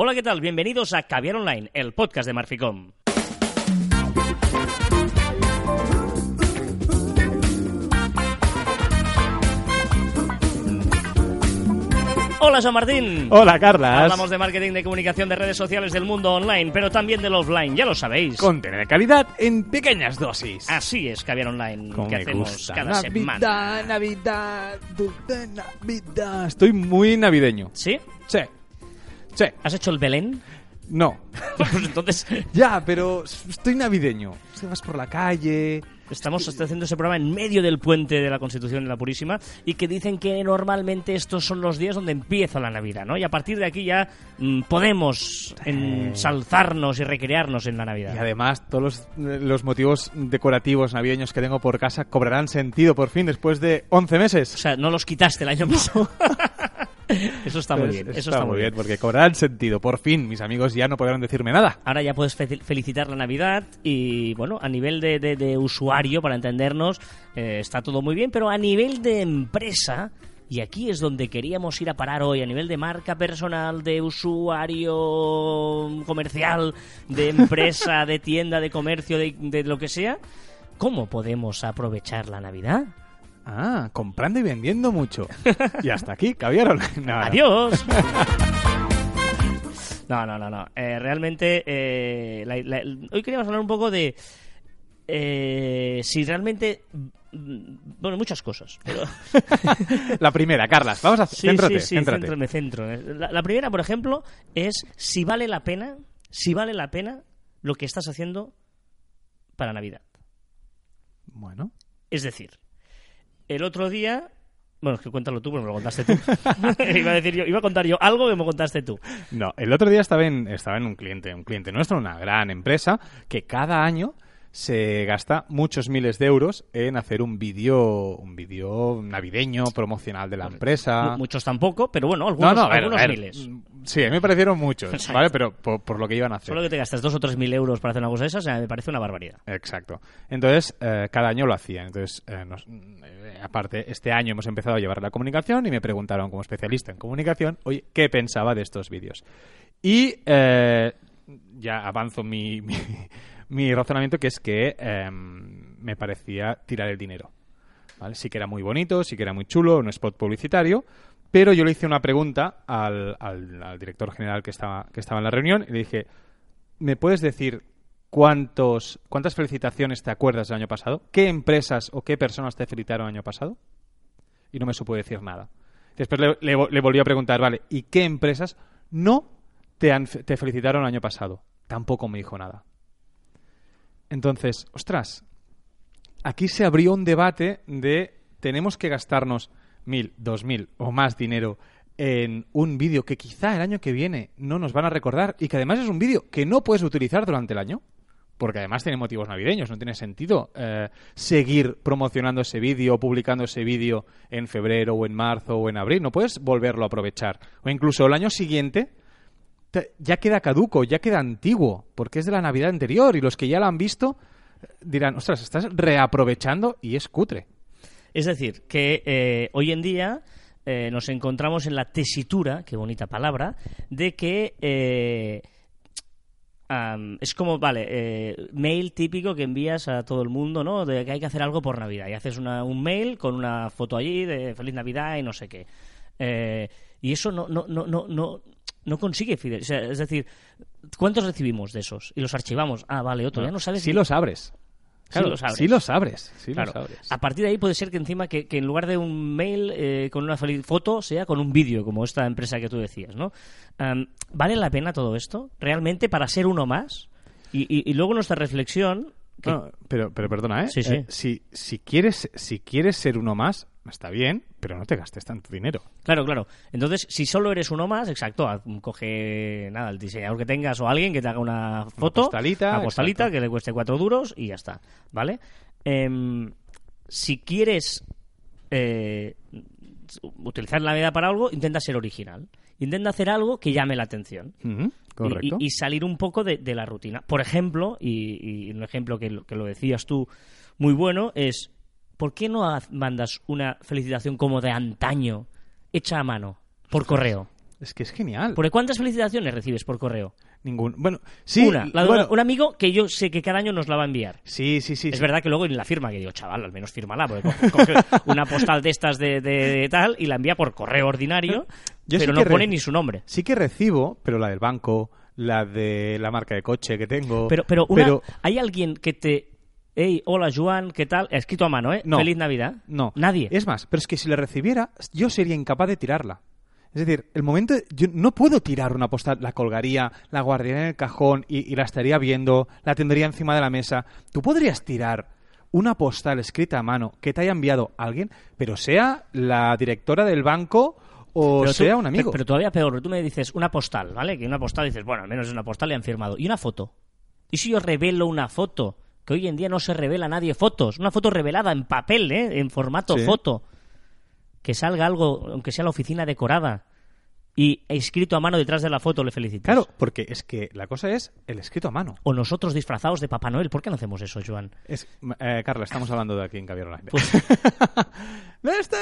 Hola, ¿qué tal? Bienvenidos a Caviar Online, el podcast de Marficom. Hola, San Martín. Hola, Carlas. Hablamos de marketing, de comunicación, de redes sociales, del mundo online, pero también del offline, ya lo sabéis. Contenido de calidad en pequeñas dosis. Así es, Caviar Online, Como que me hacemos gusta. cada Navidad, semana. Navidad, dulce Navidad. Estoy muy navideño. ¿Sí? Sí. Sí. ¿Has hecho el Belén? No. Pues entonces, Ya, pero estoy navideño. Te vas por la calle. estamos haciendo ese programa en medio del puente de la Constitución de la Purísima y que dicen que normalmente estos son los días donde empieza la Navidad, ¿no? Y a partir de aquí ya mm, podemos ensalzarnos y recrearnos en la Navidad. Y además, todos los, los motivos decorativos navideños que tengo por casa cobrarán sentido por fin después de 11 O meses. sea, no los quitaste el año pasado. eso está muy Entonces, bien, eso está, muy bien. porque cobrarán sentido. Por fin, mis amigos ya no podrán decirme nada. Ahora ya puedes fe- felicitar la Navidad y, bueno, a nivel de, de- de usuario, para entendernos, eh, está todo muy bien, pero a nivel de empresa, y aquí es donde queríamos ir a parar hoy, a nivel de marca personal, de usuario comercial, de empresa, de tienda, de comercio, de, de lo que sea, ¿cómo podemos aprovechar la Navidad? Ah, comprando y vendiendo mucho. y hasta aquí, caviar online. No, no. Adiós. No, no, no, no. Eh, realmente, eh, la- la- hoy queríamos hablar un poco de eh, si realmente, mm, bueno, muchas cosas. pero- La primera, Carlas, vamos a sí, céntrate, sí, sí, céntrate. centro, me centro. La, la primera, por ejemplo, es si vale la pena, si vale la pena lo que estás haciendo para Navidad. Bueno, Es decir, el otro día. Bueno, es que cuéntalo tú, porque me lo contaste tú. iba, a decir yo, iba a contar yo algo que me contaste tú. no, el otro día estaba en, estaba en un cliente, un cliente nuestro, una gran empresa, que cada año se gasta muchos miles de euros en hacer un vídeo un vídeo navideño promocional de la empresa. Mu- Muchos tampoco, pero bueno, no, algunos, no, ver, miles. mm, Sí, a mí me parecieron muchos, Exacto. ¿vale? Pero por, por lo que iban a hacer. Solo que te gastas dos o tres mil euros para hacer una cosa de esas, me parece una barbaridad. Exacto. Entonces, eh, cada año lo hacían. Entonces, eh, nos- aparte, este año hemos empezado a llevar la comunicación y me preguntaron como especialista en comunicación, oye, ¿qué pensaba de estos vídeos? Y eh, ya avanzo mi, mi, mi razonamiento, que es que eh, me parecía tirar el dinero. Sí que era muy bonito, sí que era muy chulo, un spot publicitario, pero yo le hice una pregunta al, al- al director general que estaba, que estaba en la reunión y le dije, ¿me puedes decir cuántos, cuántas felicitaciones te acuerdas del año pasado? ¿Qué empresas o qué personas te felicitaron el año pasado? Y no me supo decir nada. Después le, le vo- le volví a preguntar, vale, ¿y qué empresas no te, han, te felicitaron el año pasado? Tampoco me dijo nada. Entonces, ostras, aquí se abrió un debate de tenemos que gastarnos mil, dos mil o más dinero en un vídeo que quizá el año que viene no nos van a recordar y que además es un vídeo que no puedes utilizar durante el año. Porque además tiene motivos navideños, no tiene sentido eh, seguir promocionando ese vídeo publicando ese vídeo en febrero o en marzo o en abril. No puedes volverlo a aprovechar. O incluso el año siguiente te- ya queda caduco, ya queda antiguo, porque es de la Navidad anterior y los que ya lo han visto eh, dirán, ostras, estás reaprovechando y es cutre. Es decir, que eh, hoy en día nos encontramos en la tesitura, qué bonita palabra, de que am, es como, vale, eh, mail típico que envías a todo el mundo, ¿no? De que hay que hacer algo por Navidad. Y haces una- un mail con una foto allí de Feliz Navidad y no sé qué. Eh, y eso no, no, no, no, no, no consigue fidel. o sea, es decir, ¿cuántos recibimos de esos? Y los archivamos. Ah, vale, otro. Ya no sabes Sí ni- los abres. Claro, sí, los abres. Sí los abres. Sí Claro. los abres. A partir de ahí puede ser que encima que, que en lugar de un mail eh, con una foto sea con un vídeo, como esta empresa que tú decías, ¿no? ¿Vale la pena todo esto? ¿Realmente para ser uno más? Y, y- y luego nuestra reflexión... que- No, pero, pero perdona, ¿eh? Sí, sí. Eh, si, si, quieres, si quieres ser uno más, está bien, pero no te gastes tanto dinero. Claro, claro. Entonces, si solo eres uno más, exacto, coge nada, el diseñador que tengas o alguien que te haga una foto, postalita, una postalita exacto. que le cueste cuatro duros y ya está, ¿vale? Em, si quieres eh, utilizar la Navidad para algo, intenta ser original. Intenta hacer algo que llame la atención. Correcto. Y, y salir un poco de, de la rutina. Por ejemplo, y, y un ejemplo que, lo- que lo decías tú muy bueno, es ¿por qué no mandas una felicitación como de antaño, hecha a mano, por correo? Es que es genial. Porque ¿cuántas felicitaciones recibes por correo? Ningún. Bueno, sí. una. La de bueno, una- un amigo que yo sé que cada año nos la va a enviar. Sí, sí, sí. es sí. verdad que luego en la firma, que digo, chaval, al menos fírmala, porque co- coge una postal de estas de, de- de tal y la envía por correo ordinario, Yo pero no pone ni su nombre. Sí que recibo, pero la del banco, la de la marca de coche que tengo. Pero, pero, una- pero- ¿hay alguien que te... Hey, hola Joan, ¿qué tal? Escrito a mano, ¿eh? No. Feliz Navidad. No. Nadie. Es más, pero es que si la recibiera, yo sería incapaz de tirarla. Es decir, el momento. Yo no puedo tirar una postal, la colgaría, la guardaría en el cajón y, y la estaría viendo, la tendría encima de la mesa. Tú podrías tirar una postal escrita a mano que te haya enviado alguien, pero sea la directora del banco o Pero tú- sea un amigo. Pero, pero todavía peor, tú me dices una postal, ¿vale? Que una postal dices, bueno, al menos es una postal y han firmado. ¿Y una foto? ¿Y si yo revelo una foto? Que hoy en día no se revela a nadie fotos. Una foto revelada en papel, ¿eh? En formato Sí. foto. Que salga algo, aunque sea la oficina decorada. Y escrito a mano detrás de la foto le felicitas. Claro, porque es que la cosa es el escrito a mano. O nosotros disfrazados de Papá Noel. ¿Por qué no hacemos eso, Joan? Es, eh, Carla, estamos hablando de aquí en Caviar Online. Pues esta-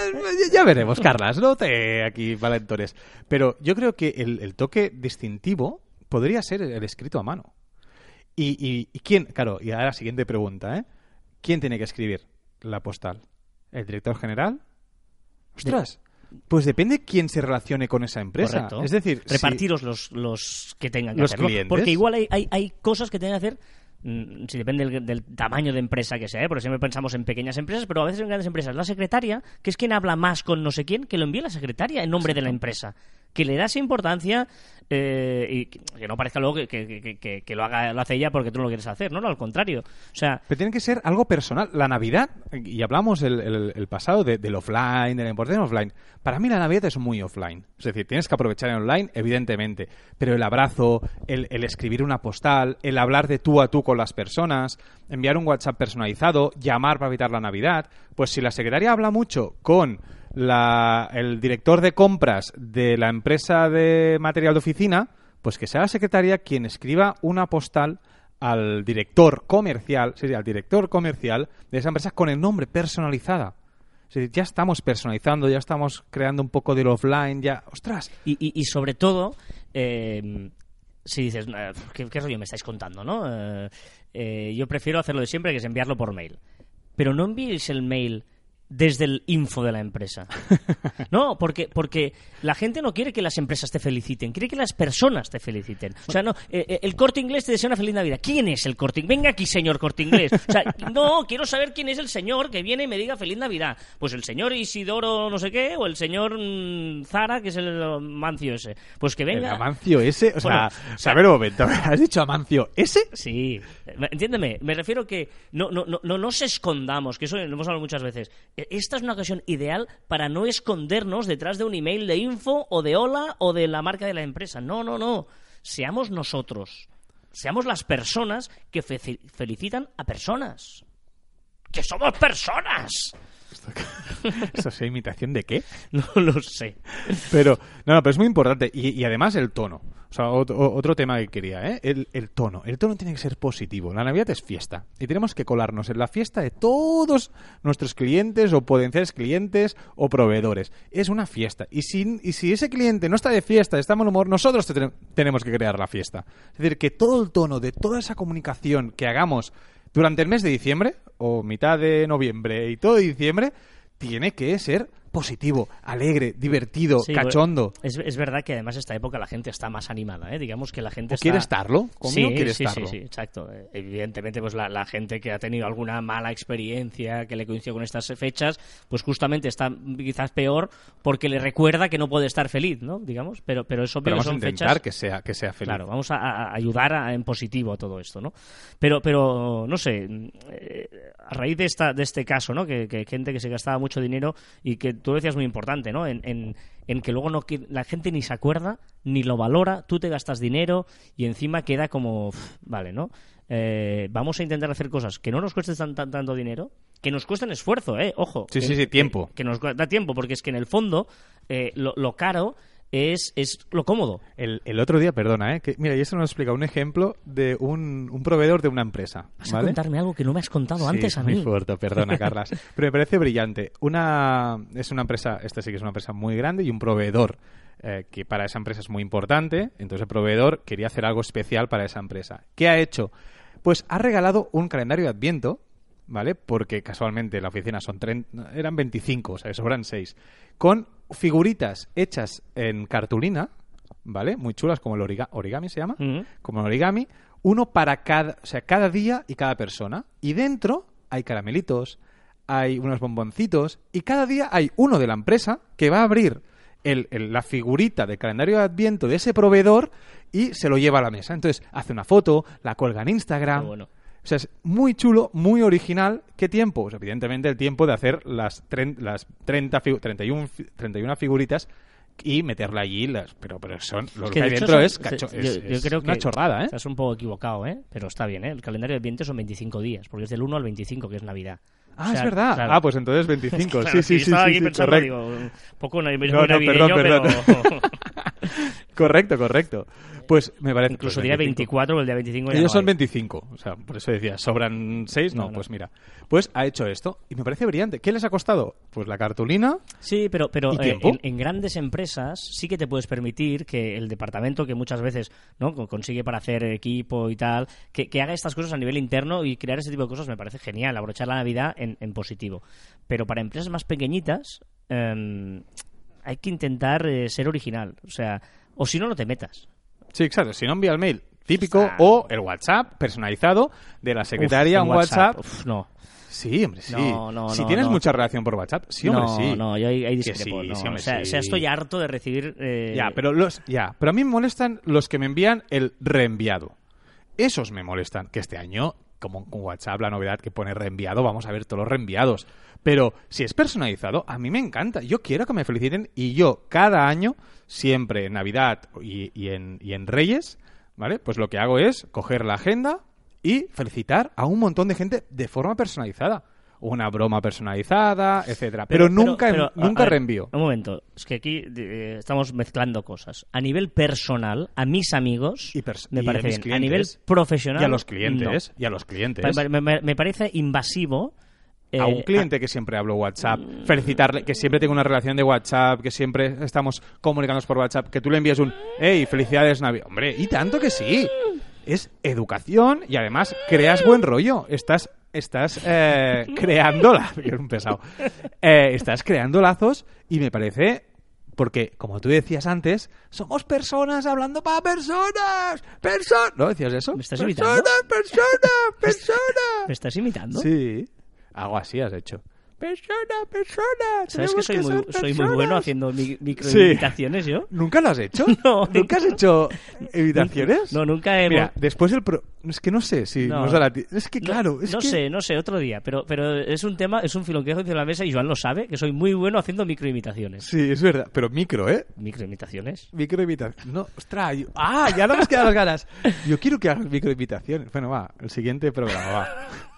ya veremos, Carlas, no te aquí valentones. Pero yo creo que el, el toque distintivo podría ser el escrito a mano. Y, y- y quién, claro, y ahora la siguiente pregunta, ¿eh? ¿Quién tiene que escribir la postal? ¿El director general? Ostras, pues depende quién se relacione con esa empresa. Correcto. Es decir, si- repartiros los, los que tengan que Los hacerlo. clientes. Porque igual hay, hay, hay cosas que tienen que hacer, mm, si depende del, del tamaño de empresa que sea, ¿eh? porque siempre pensamos en pequeñas empresas, pero a veces en grandes empresas. La secretaria, que es quien habla más con no sé quién, que lo envíe la secretaria en nombre de la empresa. Que le das importancia eh, y que, no parezca luego que, lo haga lo hace ella porque tú no lo quieres hacer, ¿no? no al contrario. O sea, Pero tiene que ser algo personal. La Navidad, y hablamos el, pasado de- del offline, de la importancia del offline. Para mí la Navidad es muy offline. Es decir, tienes que aprovechar el online, evidentemente. Pero el abrazo, el escribir una postal, el hablar de tú a tú con las personas, enviar un WhatsApp personalizado, llamar para evitar la Navidad. Pues si la secretaria habla mucho con la- el director de compras de la empresa de material de oficina, pues que sea la secretaria quien escriba una postal al director comercial, sería al director comercial de esa empresa con el nombre personalizada. Es decir, ya estamos personalizando, ya estamos creando un poco del offline, ya... ¡Ostras! Y, sobre todo, eh, si dices, "Eh, ¿qué, qué rollo me estáis contando? ¿no? Eh, eh, yo prefiero hacerlo de siempre, que es enviarlo por mail. Pero no envíes el mail desde el info de la empresa. No, porque, porque la gente no quiere que las empresas te feliciten, quiere que las personas te feliciten. O sea, no, eh, eh, el corte inglés te desea una feliz Navidad. ¿Quién es el corte inglés? Venga aquí, señor corte inglés. O sea, no, quiero saber quién es el señor que viene y me diga feliz Navidad. Pues el señor Isidoro no sé qué, o el señor mm, Zara, que es el eh, mancio ese. Pues que El venga. Amancio ese... O sea, Bueno, o sea, a ver un momento. ¿Has dicho Amancio ese? Sí, entiéndeme, me refiero que no, no, no, no nos escondamos, que eso lo hemos hablado muchas veces. Esta es una ocasión ideal para no escondernos detrás de un email de info o de hola o de la marca de la empresa. No, no, no. Seamos nosotros. Seamos las personas que fe- felicitan a personas. ¡Que somos personas! ¿Eso es imitación de qué? No lo sé. Pero, no, no, pero es muy importante. Y, y además el tono. Sea, ot- o- otro tema que quería, ¿eh? El, el tono. El tono tiene que ser positivo. La Navidad es fiesta. Y tenemos que colarnos en la fiesta de todos nuestros clientes o potenciales clientes o proveedores. Es una fiesta. Y si, y si ese cliente no está de fiesta, está mal humor, nosotros te- tenemos que crear la fiesta. Es decir, que todo el tono de toda esa comunicación que hagamos durante el mes de diciembre, o mitad de noviembre y todo diciembre, tiene que ser positivo, alegre, divertido, Sí, cachondo. Es, es verdad que además esta época la gente está más animada, ¿eh? Digamos que la gente ¿O está... quiere estarlo? Conmigo sí, quiere sí, estarlo. Sí, sí, exacto. Eh, Evidentemente, pues la, la gente que ha tenido alguna mala experiencia que le coincidió con estas fechas, pues justamente está quizás peor porque le recuerda que no puede estar feliz, ¿no? Digamos, pero, pero eso Pero vamos a son intentar fechas... que sea, que sea feliz. Claro, vamos a, a ayudar a- en positivo a todo esto, ¿no? Pero, pero no sé, eh, a raíz de esta, de este caso, ¿no? Que, que gente que se gastaba mucho dinero y que tú decías muy importante, ¿no? En, en, en que luego no la gente ni se acuerda ni lo valora, tú te gastas dinero y encima queda como, vale, ¿no? Eh, vamos a intentar hacer cosas que no nos cuesten tan, tan- tanto dinero, que nos cuesten esfuerzo, ¿eh? Ojo. Sí, que- sí, sí, que- tiempo. Que, nos da tiempo, porque es que en el fondo eh, lo, lo caro es, es lo cómodo. El, el otro día, perdona, ¿eh? Que, mira, y esto nos explica un ejemplo de un, un proveedor de una empresa. Vas a ¿vale? contarme algo que no me has contado Sí, antes a muy mí. fuerte, perdona, Carlas. Pero me parece brillante. Una, es una empresa, esta sí que es una empresa muy grande y un proveedor eh, que para esa empresa es muy importante, entonces el proveedor quería hacer algo especial para esa empresa. ¿Qué ha hecho? Pues ha regalado un calendario de Adviento, ¿vale? Porque casualmente la oficina son eran 25, o sea, sobran 6, con figuritas hechas en cartulina, ¿vale? Muy chulas, como el origami se llama, como el origami, uno para cada, o sea, cada día y cada persona. Y dentro hay caramelitos, hay unos bomboncitos, y cada día hay uno de la empresa que va a abrir la figurita de calendario de Adviento de ese proveedor y se lo lleva a la mesa. Entonces hace una foto, la cuelga en Instagram. O sea, es muy chulo, muy original. ¿Qué tiempo? Pues evidentemente el tiempo de hacer las, las 30, 31, 31 figuritas y meterla allí, las, pero, pero son, lo que, hay dentro es, cacho, es, creo una chorrada, ¿eh? Estás un poco equivocado, ¿eh? Pero está bien, ¿eh? El calendario de Adviento son 25 días, porque es del 1 al 25, que es Navidad. Ah, es verdad. Ah, pues entonces 25. sí, sí, sí. Estaba sí, aquí sí, pensando, correcto. digo, poco navideño, no, no, perdón, perdón. correcto, correcto. Pues me parece. Incluso pues, día 24 o el día 25. Ellos son 25. O sea, por eso decía, ¿sobran 6? No, pues mira. Pues ha hecho esto y me parece brillante. ¿Qué les ha costado? Pues la cartulina. Sí, pero, pero eh, en, en, grandes empresas sí que te puedes permitir que el departamento que muchas veces no consigue para hacer equipo y tal, que, que, haga estas cosas a nivel interno y crear ese tipo de cosas me parece genial. Abrochar la Navidad en, en positivo. Pero para empresas más pequeñitas. Eh, hay que intentar eh, ser original. O sea, o si no, no te metas. Sí, exacto. Si no, envía el mail típico o el WhatsApp personalizado de la secretaria, un WhatsApp. no. Sí, hombre, sí. si tienes mucha relación por WhatsApp, sí, hombre, sí. No, no, yo ahí, ahí discrepo. Sí, sí, o, sea, estoy harto de recibir... Eh... Ya, pero los, ya, pero a mí me molestan los que me envían el reenviado. Esos me molestan, que este año, como con WhatsApp, la novedad que pone reenviado, vamos a ver todos los reenviados. Pero si es personalizado, a mí me encanta. Yo quiero que me feliciten y yo cada año, siempre en Navidad y, en, y en Reyes, ¿vale? Pues lo que hago es coger la agenda y felicitar a un montón de gente de forma personalizada una broma personalizada, etcétera. Pero, nunca, nunca reenvío. Un momento, es que aquí eh, estamos mezclando cosas. A nivel personal, a mis amigos, me parece bien. A nivel profesional, y a los clientes, y a los clientes. me parece invasivo a un eh, cliente que siempre hablo WhatsApp, felicitarle, que siempre tengo una relación de WhatsApp, que siempre estamos comunicándonos por WhatsApp, que tú le envías un, hey, felicidades Navidad. Hombre, y tanto que sí. Es educación y además creas buen rollo. Estás, estás eh, creando lazos. un pesado. Eh, estás creando lazos y me parece porque, como tú decías antes, somos personas hablando para personas. Personas. ¿No decías eso? ¿Me estás personas, imitando? Personas, personas, ¿Me estás imitando? Sí. Algo así has hecho. Persona, persona. ¿Sabes que soy muy, soy muy, bueno haciendo microimitaciones yo? ¿Nunca lo has hecho? no. ¿Nunca has hecho imitaciones? No, nunca he... Mira, después el... Pro... Es que no sé si no. la... Es que claro, no, sé, no sé, otro día. Pero, pero es un tema, es un filón que de la mesa y Joan lo sabe, que soy muy bueno haciendo microimitaciones. Sí, es verdad. Pero micro, ¿eh? ¿Microimitaciones? Microimitaciones. No, ostras. Ah, ya no nos quedan las ganas. Yo quiero que hagas microimitaciones. Bueno, va, el siguiente programa, va.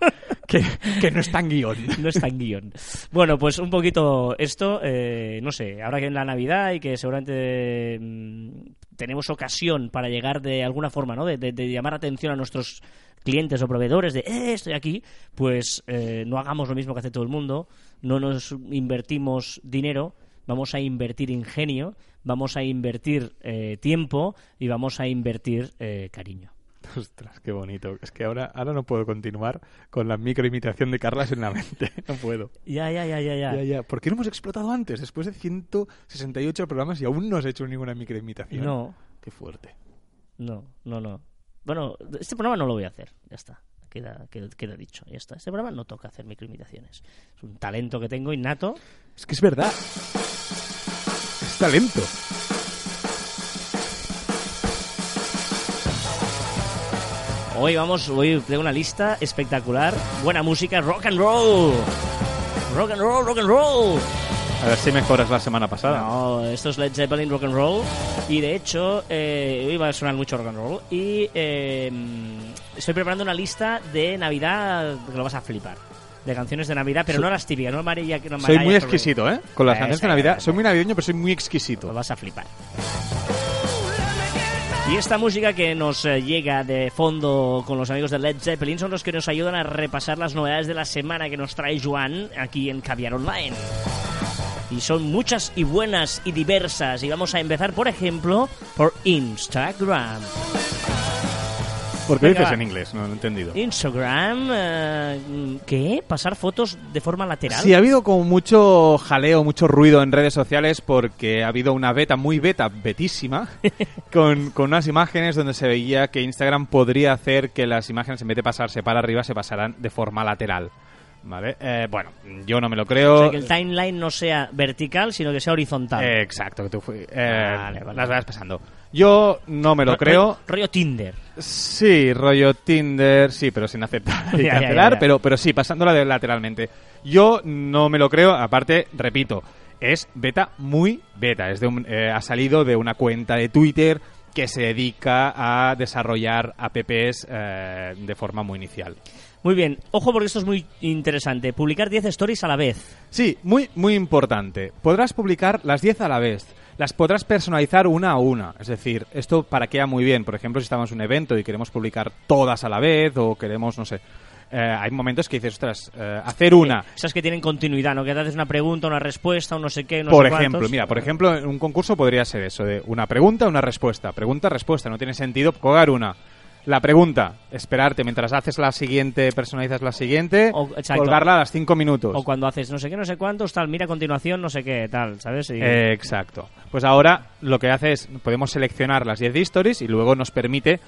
que, no está en guion. No está en guion. Bueno, pues un poquito esto, eh, no sé, ahora que en la Navidad y que seguramente mm, tenemos ocasión para llegar de alguna forma, ¿no? De, llamar atención a nuestros clientes o proveedores de, eh, estoy aquí, pues eh, no hagamos lo mismo que hace todo el mundo, no nos invertimos dinero, vamos a invertir ingenio, vamos a invertir eh, tiempo y vamos a invertir cariño. Ostras, qué bonito. Es que ahora, ahora no puedo continuar con la microimitación de Carlas en la mente. No puedo. Ya, ya, ya, ya, ya. ya, ¿Por qué no hemos explotado antes? Después de 168 programas y aún no has hecho ninguna microimitación. No. Qué fuerte. No, no, no. Bueno, este programa no lo voy a hacer. Ya está. Queda, queda, queda, dicho, ya está. Este programa no toca hacer microimitaciones. Es un talento que tengo innato. Es que es verdad. Es talento. Hoy vamos, hoy tengo una lista espectacular. Buena música, rock and roll. Rock and roll, rock and roll. A ver si mejoras la semana pasada. No, esto es Led Zeppelin Rock and Roll. Y de hecho, eh, hoy va a sonar mucho rock and roll. Y eh, estoy preparando una lista de Navidad que lo vas a flipar. De canciones de Navidad, pero no las típicas, no amarilla. No soy muy exquisito, ¿eh? Con las canciones de Navidad. Soy muy navideño, pero soy muy exquisito. Lo vas a flipar. Y esta música que nos eh, llega de fondo con los amigos de Led Zeppelin son los que nos ayudan a repasar las novedades de la semana que nos trae Joan aquí en Caviar Online. Y son muchas y buenas y diversas. Y vamos a empezar, por ejemplo, por Instagram. ¿Por qué Venga, dices va. en inglés? No lo he entendido. Instagram, eh, ¿qué? ¿Pasar fotos de forma lateral? Sí, ha habido como mucho jaleo, mucho ruido en redes sociales porque ha habido una beta muy beta, betísima, con, con unas imágenes donde se veía que Instagram podría hacer que las imágenes en vez de pasarse para arriba se pasaran de forma lateral. ¿Vale? Eh, bueno, yo no me lo creo. O sea, que el timeline no sea vertical, sino que sea horizontal. Eh, exacto, que tú fui- eh, Vale, vale. las vas pasando. Yo no me lo creo. Rollo, Tinder. Sí, rollo Tinder, sí, pero sin aceptar y Ya, ya, cancelar, ya, ya. Pero, pero sí, pasándola de lateralmente. Yo no me lo creo, aparte, repito, es beta muy beta. Es de un- eh, ha salido de una cuenta de Twitter que se dedica a desarrollar apps eh, de forma muy inicial. Muy bien, ojo porque esto es muy interesante. Publicar 10 stories a la vez. Sí, muy, muy importante. Podrás publicar las 10 a la vez. Las podrás personalizar una a una. Es decir, esto para queda muy bien. Por ejemplo, si estamos en un evento y queremos publicar todas a la vez o queremos, no sé. eh, hay momentos que dices, ostras, eh, hacer una. Esas que tienen continuidad, ¿no? Que te haces una pregunta, una respuesta, un no sé qué, no por sé ejemplo, cuántos. mira, por ejemplo, en un concurso podría ser eso, de una pregunta, una respuesta. Pregunta, respuesta. No tiene sentido colgar una. La pregunta, esperarte mientras haces la siguiente, personalizas la siguiente, O- colgarla a las 5 minutos. O cuando haces no sé qué, no sé cuántos, tal, mira a continuación, no sé qué, tal, ¿sabes? Y- Eh, exacto. Pues ahora lo que hace es, podemos seleccionar las 10 stories y luego nos permite,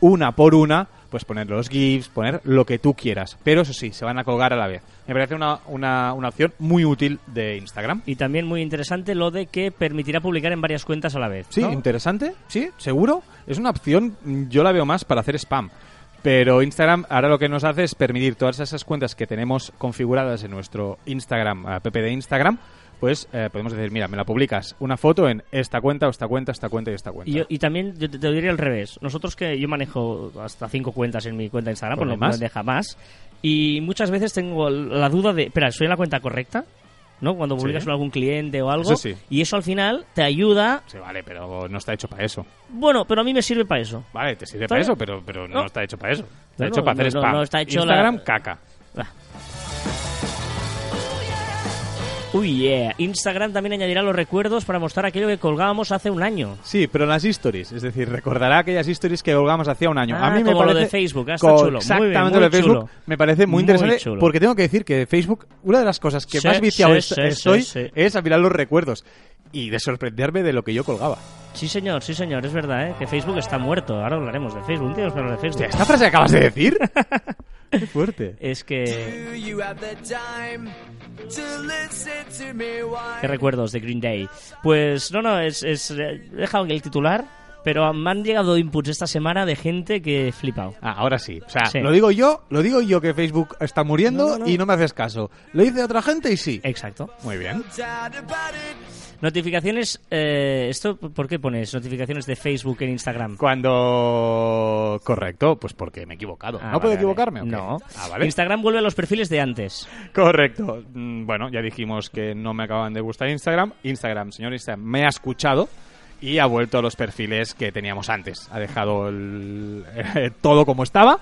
una por una, pues poner los GIFs, poner lo que tú quieras. Pero eso sí, se van a colgar a la vez. Me parece una, una, una opción muy útil de Instagram. Y también muy interesante lo de que permitirá publicar en varias cuentas a la vez. Sí, ¿no? interesante, sí, seguro. Es una opción, yo la veo más para hacer spam. Pero Instagram ahora lo que nos hace es permitir todas esas cuentas que tenemos configuradas en nuestro Instagram, app de Instagram, pues eh, podemos decir, mira, me la publicas una foto en esta cuenta, esta cuenta, esta cuenta y esta cuenta. Y, también yo te, te diría al revés. Nosotros que yo manejo hasta cinco cuentas en mi cuenta de Instagram, ¿Por pues no demás? me deja más. Y muchas veces tengo la duda de, espera, ¿soy en la cuenta correcta? ¿No? Cuando publicas Sí. algún cliente o algo. Eso sí. Y eso al final te ayuda. Sí, vale, pero no está hecho para eso. Bueno, pero a mí me sirve para eso. Vale, te sirve ¿Está para eso, pero, pero no, No. está hecho para eso. Está No, hecho no, para hacer spam. no está hecho la- Instagram, caca. Uy, yeah. Instagram también añadirá los recuerdos para mostrar aquello que colgábamos hace un año. Sí, pero en las stories, es decir, recordará aquellas stories que colgamos hacía un año. Ah, a mí me como lo parece de Facebook, ah, está chulo. Muy bien, Exactamente muy lo de Facebook chulo. me parece muy Muy interesante chulo. porque tengo que decir que Facebook una de las cosas que Sí, más viciado sí, es- sí, estoy sí, sí. es a mirar los recuerdos y de sorprenderme de lo que yo colgaba. Sí, señor, sí, señor, es verdad, ¿eh? Que Facebook está muerto. Ahora hablaremos de Facebook. Os hablaré de Facebook. Hostia, ¿esta frase que acabas de decir? Qué fuerte. Es que... Qué recuerdos de Green Day. Pues no, no, es, es eh, he dejado el titular, pero me han llegado inputs esta semana de gente que he flipado. Ah, ahora sí. O sea, Sí. lo digo yo, lo digo yo que Facebook está muriendo No, no, no. y no me haces caso. Lo dice otra gente y sí. Exacto. Muy bien. Sad about it. Notificaciones, eh, ¿esto por qué pones notificaciones de Facebook en Instagram? Cuando correcto, pues porque me he equivocado. Ah, ¿No puedo vale, equivocarme? vale. o qué? No. Ah, vale. Instagram vuelve a los perfiles de antes. Correcto. Mm, Bueno, ya dijimos que no me acaban de gustar Instagram. Instagram, señor Instagram, me ha escuchado y ha vuelto a los perfiles que teníamos antes. Ha dejado el- todo como estaba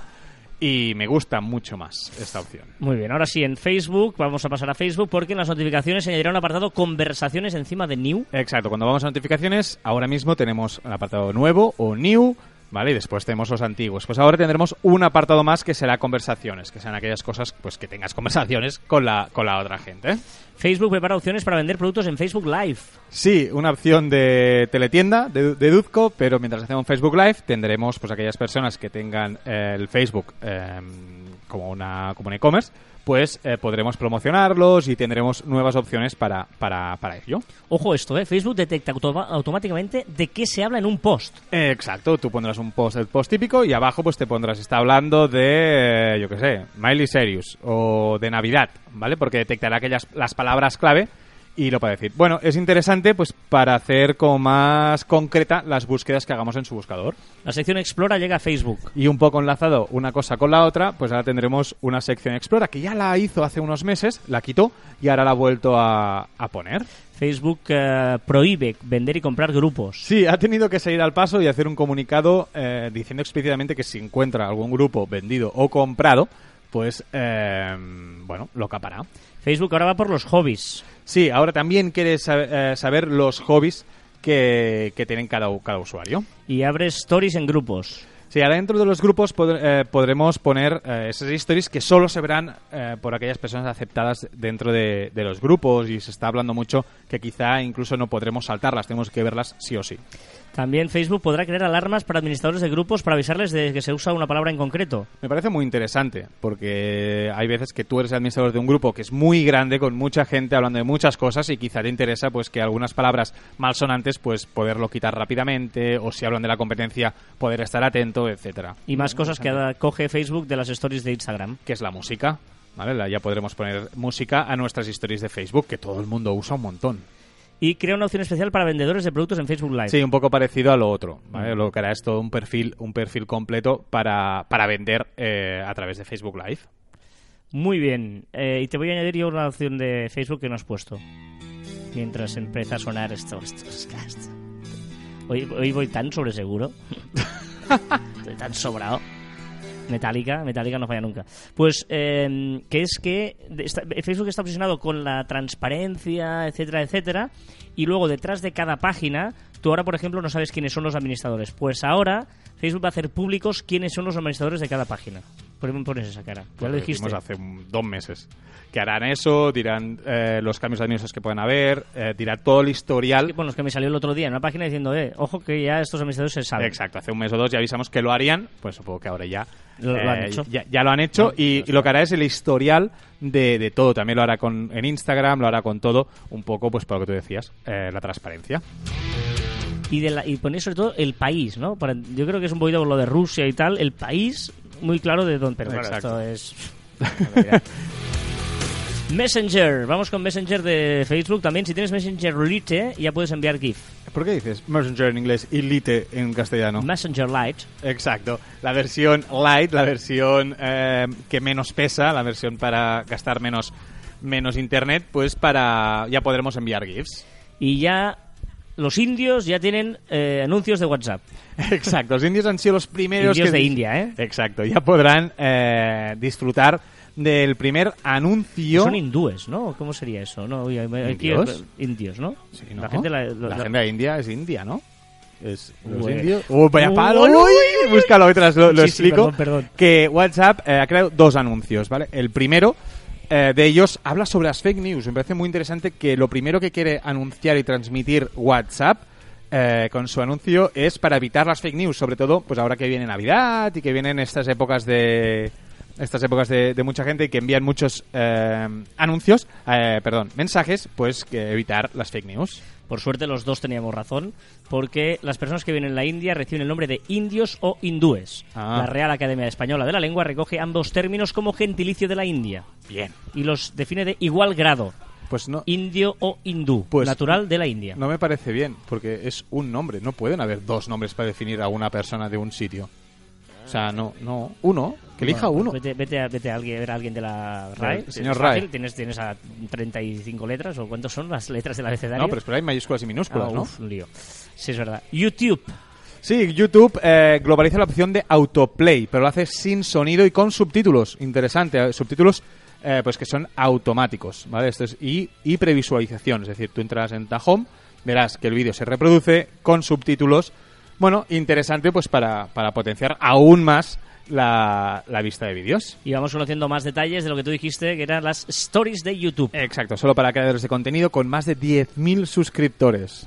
y me gusta mucho más esta opción. Muy bien, ahora sí, en Facebook, vamos a pasar a Facebook porque en las notificaciones se añadirá un apartado conversaciones encima de New. Exacto, cuando vamos a notificaciones, ahora mismo tenemos el apartado nuevo o new, ¿vale? Y después tenemos los antiguos. Pues ahora tendremos un apartado más que será conversaciones, que sean aquellas cosas pues que tengas conversaciones con la, con la otra gente. Facebook prepara opciones para vender productos en Facebook Live. Sí, una opción de teletienda, de, deduzco, pero mientras hacemos Facebook Live tendremos pues aquellas personas que tengan eh, el Facebook eh, como una como un e-commerce, pues eh, podremos promocionarlos y tendremos nuevas opciones para, para, para ello. Ojo esto, ¿eh? Facebook detecta automáticamente de qué se habla en un post. Eh, Exacto, tú pondrás un post, el post típico, y abajo pues te pondrás, está hablando de, eh, yo qué sé, Miley Serious o de Navidad, ¿vale? Porque detectará aquellas las palabras clave y lo puede decir. Bueno, es interesante pues para hacer como más concreta las búsquedas que hagamos en su buscador. La sección Explora llega a Facebook. Y un poco enlazado una cosa con la otra, pues ahora tendremos una sección Explora que ya la hizo hace unos meses, la quitó y ahora la ha vuelto a, a poner. Facebook eh, prohíbe vender y comprar grupos. Sí, ha tenido que salir al paso y hacer un comunicado eh, diciendo explícitamente que si encuentra algún grupo vendido o comprado, pues, eh, bueno, lo capará. Facebook ahora va por los hobbies. Sí, ahora también quieres sa- eh, saber los hobbies que, que tienen cada, cada usuario. Y abre stories en grupos. Sí, ahora dentro de los grupos pod- eh, podremos poner eh, esas stories que solo se verán eh, por aquellas personas aceptadas dentro de, de los grupos y se está hablando mucho que quizá incluso no podremos saltarlas, tenemos que verlas sí o sí. También Facebook podrá crear alarmas para administradores de grupos para avisarles de que se usa una palabra en concreto. Me parece muy interesante porque hay veces que tú eres administrador de un grupo que es muy grande con mucha gente hablando de muchas cosas y quizá te interesa pues que algunas palabras malsonantes pues poderlo quitar rápidamente o si hablan de la competencia poder estar atento, etcétera. Y más cosas que coge Facebook de las stories de Instagram. que es la música. ¿Vale? Ya podremos poner música a nuestras stories de Facebook, que todo el mundo usa un montón. Y crea una opción especial para vendedores de productos en Facebook Live. Sí, un poco parecido a lo otro. ¿vale? Lo que hará es todo un perfil, un perfil completo para, para vender eh, a través de Facebook Live. Muy bien. Eh, y te voy a añadir yo una opción de Facebook que no has puesto. Mientras empieza a sonar esto. esto, esto, esto. Hoy, hoy voy tan sobre seguro. Estoy tan sobrado. Metálica, Metálica no falla nunca. Pues eh, que es que está- Facebook está obsesionado con la transparencia, etcétera, etcétera, y luego detrás de cada página, tú ahora, por ejemplo, no sabes quiénes son los administradores. Pues ahora Facebook va a hacer públicos quiénes son los administradores de cada página. ¿Por qué me pones esa cara? Ya lo dijiste. dijimos hace dos meses. Que harán eso, dirán eh, los cambios administrativos que pueden haber, eh, dirá todo el historial. Bueno, es que me salió el otro día en una página diciendo, eh, ojo que ya estos administradores se saben. Exacto, hace un mes o dos ya avisamos que lo harían, pues supongo que ahora ya Lo- lo han eh, hecho. Ya, ya lo han hecho y, y lo que hará es el historial de, de todo. También lo hará con, en Instagram, lo hará con todo, un poco pues por lo que tú decías, eh, la transparencia. Y, de la, y poner sobre todo el país, ¿no? Para- yo creo que es un poquito lo de Rusia y tal, el país muy claro de dónde... Pero Exacto. esto es... Messenger, vamos con Messenger de Facebook también. Si tienes Messenger Lite, ya puedes enviar GIF. ¿Por qué dices Messenger en inglés y Lite en castellano? Messenger Lite. Exacto. La versión light, la versión eh, que menos pesa, la versión para gastar menos, menos internet, pues para ya podremos enviar GIFs. Y ya los indios ya tienen eh, anuncios de WhatsApp. Exacto, los indios han sido los primeros Indios que de India, ¿eh? Exacto, ya podrán eh, disfrutar del primer anuncio. Son hindúes, ¿no? ¿Cómo sería eso? No, Uy, aquí- ¿Indios? indios, ¿no? Sí, ¿no? La gente... La, La la- gente de India es India, ¿no? Es los Ué. indios. Uy, vaya Uy, palo. uy, Uy, uy, uy. búscalo mientras lo, lo Sí, sí, explico. perdón, perdón. Que WhatsApp eh, ha creado dos anuncios, ¿vale? El primero eh, de ellos habla sobre las fake news. Me parece muy interesante que lo primero que quiere anunciar y transmitir WhatsApp eh, con su anuncio es para evitar las fake news, sobre todo pues ahora que viene Navidad y que vienen estas épocas de estas épocas de, de mucha gente que envían muchos eh, anuncios, eh, perdón, mensajes, pues que evitar las fake news. Por suerte los dos teníamos razón, porque las personas que viven en la India reciben el nombre de indios o hindúes. Ah. La Real Academia Española de la Lengua recoge ambos términos como gentilicio de la India Bien. y los define de igual grado, Pues no, indio o hindú, Pues- natural de la India. no me parece bien, porque es un nombre. No pueden haber dos nombres para definir a una persona de un sitio. O sea, no, no, uno, que elija Bueno, uno. Vete, vete a, vete a alguien, a ver a alguien de la RAE. El señor RAE. Tienes, tienes a 35 letras, o cuántos son las letras del abecedario. No, pero espera, hay mayúsculas y minúsculas, Ah, ¿no? uf, un lío. Sí, es verdad. YouTube. Sí, YouTube eh, globaliza la opción de autoplay, pero lo hace sin sonido y con subtítulos. Interesante, eh, subtítulos eh, pues que son automáticos, ¿vale? Esto es y, y previsualización, es decir, tú entras en Tahome, verás que el vídeo se reproduce con subtítulos. Bueno, interesante pues para, para potenciar aún más la, la vista de vídeos. Y vamos conociendo más detalles de lo que tú dijiste, que eran las stories de YouTube. Exacto, solo para creadores de contenido con más de 10.000 suscriptores.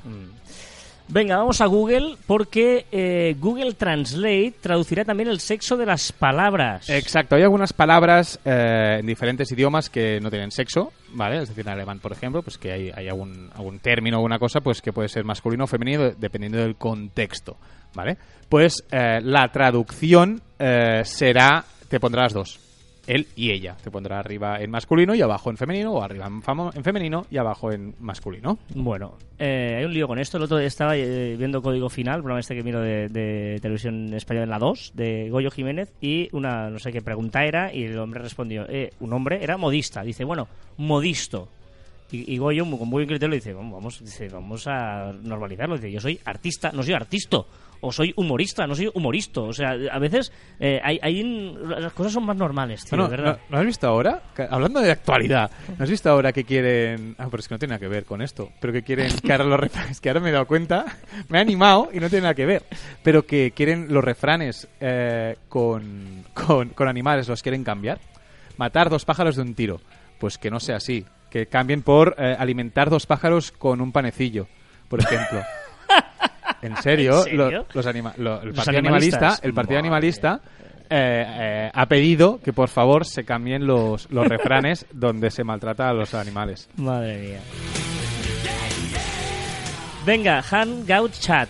Venga, vamos a Google porque eh, Google Translate traducirá también el sexo de las palabras. Exacto, hay algunas palabras eh, en diferentes idiomas que no tienen sexo, ¿vale? Es decir, en alemán, por ejemplo, pues que hay, algún término o alguna cosa pues que puede ser masculino o femenino dependiendo del contexto, ¿vale? Pues eh, la traducción eh, será, te pondrá las dos, él y ella. Te pondrá arriba en masculino y abajo en femenino, o arriba en, en femenino y abajo en masculino. Bueno, eh, hay un lío con esto. El otro día estaba eh, viendo Código Final, programa este que miro de, televisión española en la 2, de Goyo Jiménez, y una, no sé qué pregunta era, y el hombre respondió, eh, un hombre era modista. Dice, bueno, modisto. Y, y Goyo, con muy buen criterio, le dice, vamos, dice, vamos a normalizarlo. Dice, yo soy artista, no soy artisto. O soy humorista, no soy humorista. O sea, a veces eh, hay, hay las cosas son más normales, tío, de ¿verdad? ¿no, no has visto ahora? Que- hablando de actualidad, ¿no has visto ahora que quieren... Ah, pero es que no tiene nada que ver con esto. Pero que quieren que ahora los refranes... Que ahora me he dado cuenta, me he animado y no tiene nada que ver. Pero que quieren los refranes eh, con, con, con animales, los quieren cambiar. Matar dos pájaros de un tiro. Pues que no sea así. Que cambien por eh, alimentar dos pájaros con un panecillo, por ejemplo. En serio, ¿En serio? lo- los anima- lo- el Partido. Animalista, el Partido Animalista eh, eh, ha pedido que por favor se cambien los, los refranes donde se maltrata a los animales. Madre mía. Venga, Hangout Chat.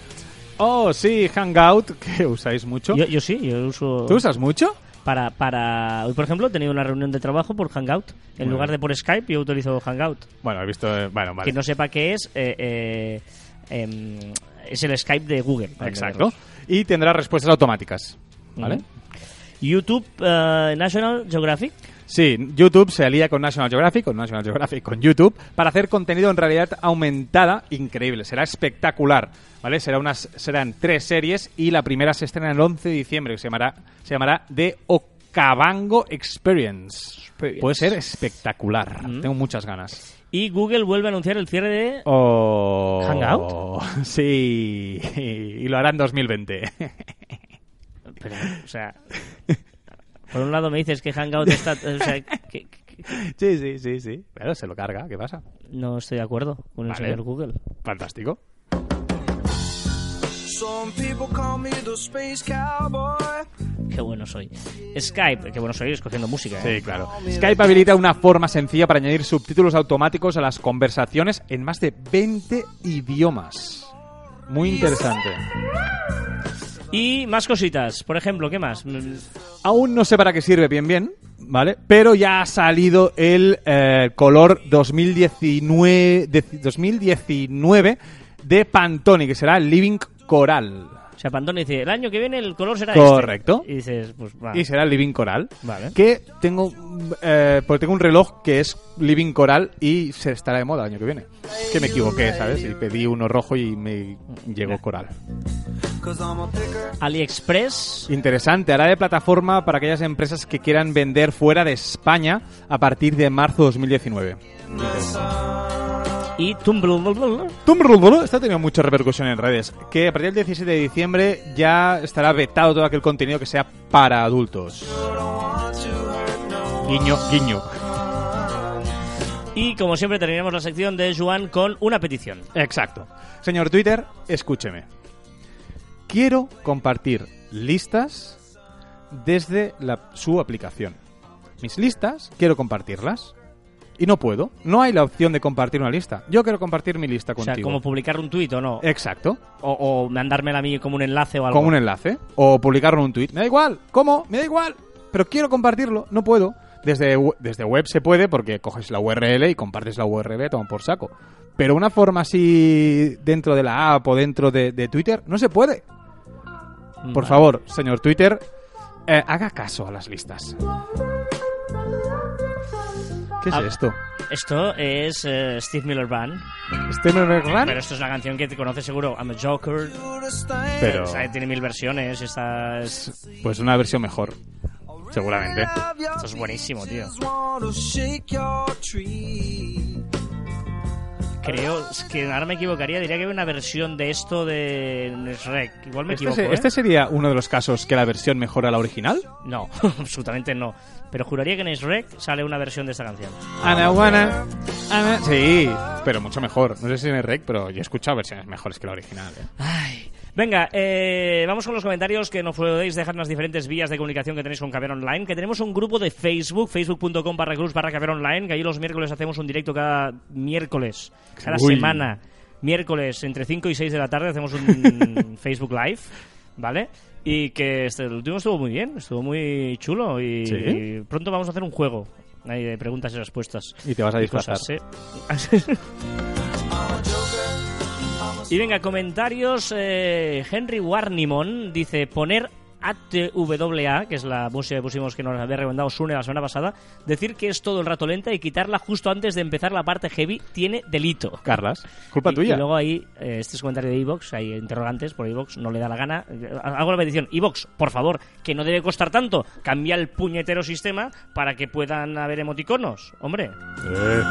Oh, sí, Hangout, que usáis mucho. Yo, yo sí, yo uso... ¿Tú usas mucho? Para, para... Hoy, por ejemplo, he tenido una reunión de trabajo por Hangout. En Bueno. lugar de por Skype, yo utilizo Hangout. Bueno, he visto... eh, bueno, vale. Quien no sepa qué es, eh, eh, em, es el Skype de Google. Exacto. Y tendrá respuestas automáticas. ¿Vale? YouTube eh, National Geographic. Sí, YouTube se alía con National Geographic, con National Geographic, con YouTube, para hacer contenido en realidad aumentada increíble. Será espectacular, ¿vale? Será unas, serán tres series y la primera se estrena el 11 de diciembre, que se llamará, se llamará The Okavango Experience. Experience. Puede ser espectacular. Mm. Tengo muchas ganas. Y Google vuelve a anunciar el cierre de... Oh, ¿Hangout? Sí, y lo hará en 2020. Pero, o sea... Por un lado me dices que Hangout está... O sea, que- sí, sí, sí, sí. Claro, se lo carga, ¿qué pasa? no estoy de acuerdo con el Vale. señor Google. Fantástico. Qué bueno soy. Skype, qué bueno soy escogiendo música. ¿eh? Sí, claro. Skype habilita una forma sencilla para añadir subtítulos automáticos a las conversaciones en más de 20 idiomas. Muy interesante. Y más cositas. Por ejemplo, ¿qué más? Mm, Aún no sé para qué sirve bien bien, ¿vale? Pero ya ha salido el eh, color 2019 de, 2019 de Pantone, que será Living Coral. O sea, Pantone dice, el año que viene el color será Correcto. este. Y dices, pues va. Y será Living Coral. Vale. Que tengo, eh, pues tengo un reloj que es Living Coral y se estará de moda el año que viene. Que me equivoqué, ¿sabes? Y pedí uno rojo y me llegó Coral. AliExpress. Interesante, hará de plataforma para aquellas empresas que quieran vender fuera de España a partir de marzo 2019. Y Tumblr. Esto ha tenido mucha repercusión en redes, que a partir del 17 de diciembre ya estará vetado todo aquel contenido que sea para adultos. Guiño, guiño. Y como siempre terminamos la sección de Juan con una petición. Exacto. Señor Twitter, escúcheme. Quiero compartir listas desde la- su aplicación. Mis listas, quiero compartirlas. Y no puedo. No hay la opción de compartir una lista. Yo quiero compartir mi lista O contigo. sea, como publicar un tuit o no. Exacto. O, o mandármela a mí como un enlace o algo. Como un enlace. O publicarlo un tweet. Me da igual. ¿Cómo? Me da igual. Pero quiero compartirlo. No puedo. Desde, desde web se puede porque coges la URL y compartes la URL, toma por saco. Pero una forma así dentro de la app o dentro de, de Twitter no se puede. Por Vale. favor, señor Twitter, eh, haga caso a las listas. ¿Qué es Ah. esto? Esto es eh, Steve Miller Band. ¿Este no es Run? Pero esto es una canción que te conoces seguro. I'm a Joker. Pero, O sea, tiene mil versiones. y Esta es... pues una versión mejor. Seguramente. Esto es buenísimo, tío. Creo que ahora me equivocaría. Diría que hay una versión de esto de Shrek. Igual me Este, equivoco. se- ¿eh? este sería uno de los casos que la versión mejora la original. No, absolutamente no. Pero juraría que en Shrek sale una versión de esta canción. Ana Juana. Ana. Sí, pero mucho mejor. No sé si en rec, pero yo he escuchado versiones mejores que la original. ¿eh? Ay. Venga, eh, vamos con los comentarios que nos podéis dejar en las diferentes vías de comunicación que tenéis con Caber Online. Que tenemos un grupo de Facebook, facebook.com barra cruz barra Caber Online, que ahí los miércoles hacemos un directo cada miércoles, cada Uy. semana. Miércoles entre 5 y 6 de la tarde hacemos un Facebook Live, ¿vale? Y que este, el último estuvo muy bien, estuvo muy chulo y, ¿Sí? y pronto vamos a hacer un juego ahí de preguntas y respuestas. Y te vas a disfrazar. cosas, sí. Y venga, comentarios. eh, Henry Warnimon dice: poner ATWA, que es la música que pusimos que nos había recomendado Sune la semana pasada, decir que es todo el rato lenta y quitarla justo antes de empezar la parte heavy tiene delito. Carlas, culpa Y- tuya. Y luego ahí, eh, este es comentario de Evox, hay interrogantes por Evox, no le da la gana. Eh, Hago la petición, Evox, por favor, que no debe costar tanto, cambia el puñetero sistema para que puedan haber emoticonos, hombre. Eh,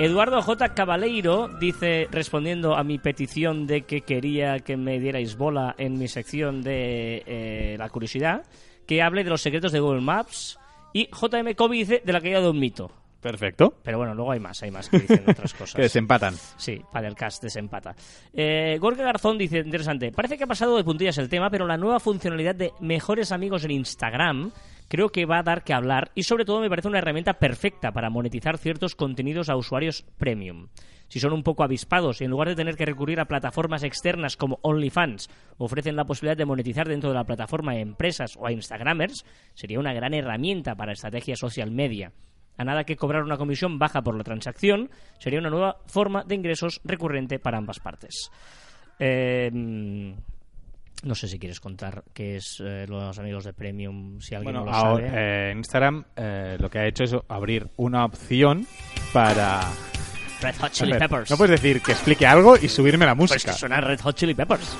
Eduardo J. Cabaleiro dice, respondiendo a mi petición de que quería que me dierais bola en mi sección de eh, la curiosidad, que hable de los secretos de Google Maps. Y JM Kobe dice de la caída de un mito. Perfecto. Pero bueno, luego hay más, hay más que dicen otras cosas. Que desempatan. Sí, Padelcast desempata. Eh, Gorka Garzón dice, interesante, parece que ha pasado de puntillas el tema, pero la nueva funcionalidad de mejores amigos en Instagram creo que va a dar que hablar y sobre todo me parece una herramienta perfecta para monetizar ciertos contenidos a usuarios premium. Si son un poco avispados y en lugar de tener que recurrir a plataformas externas como OnlyFans ofrecen la posibilidad de monetizar dentro de la plataforma a empresas o a Instagramers, sería una gran herramienta para estrategia social media. A nada que cobrar una comisión baja por la transacción, sería una nueva forma de ingresos recurrente para ambas partes. Eh, no sé si quieres contar qué es eh, los amigos de Premium, si alguien Bueno, no lo ahora, sabe. eh, Instagram eh, lo que ha hecho es abrir una opción para... Red Hot Chili ver, Peppers. No puedes decir que explique algo y subirme la Pues música. que suena Red Hot Chili Peppers.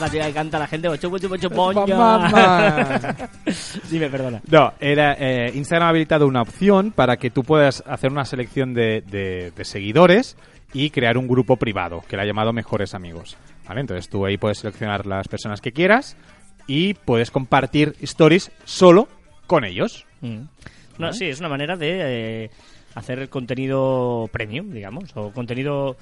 La chica que canta la gente. "Ocho, ocho, ocho, poño". Mamá. Dime, perdona. No, era, eh, Instagram ha habilitado una opción para que tú puedas hacer una selección de, de- de seguidores y crear un grupo privado, que la ha llamado Mejores Amigos. ¿Vale? Entonces tú ahí puedes seleccionar las personas que quieras y puedes compartir stories solo con ellos. Mm. No, sí, es una manera de eh, hacer contenido premium, digamos, o contenido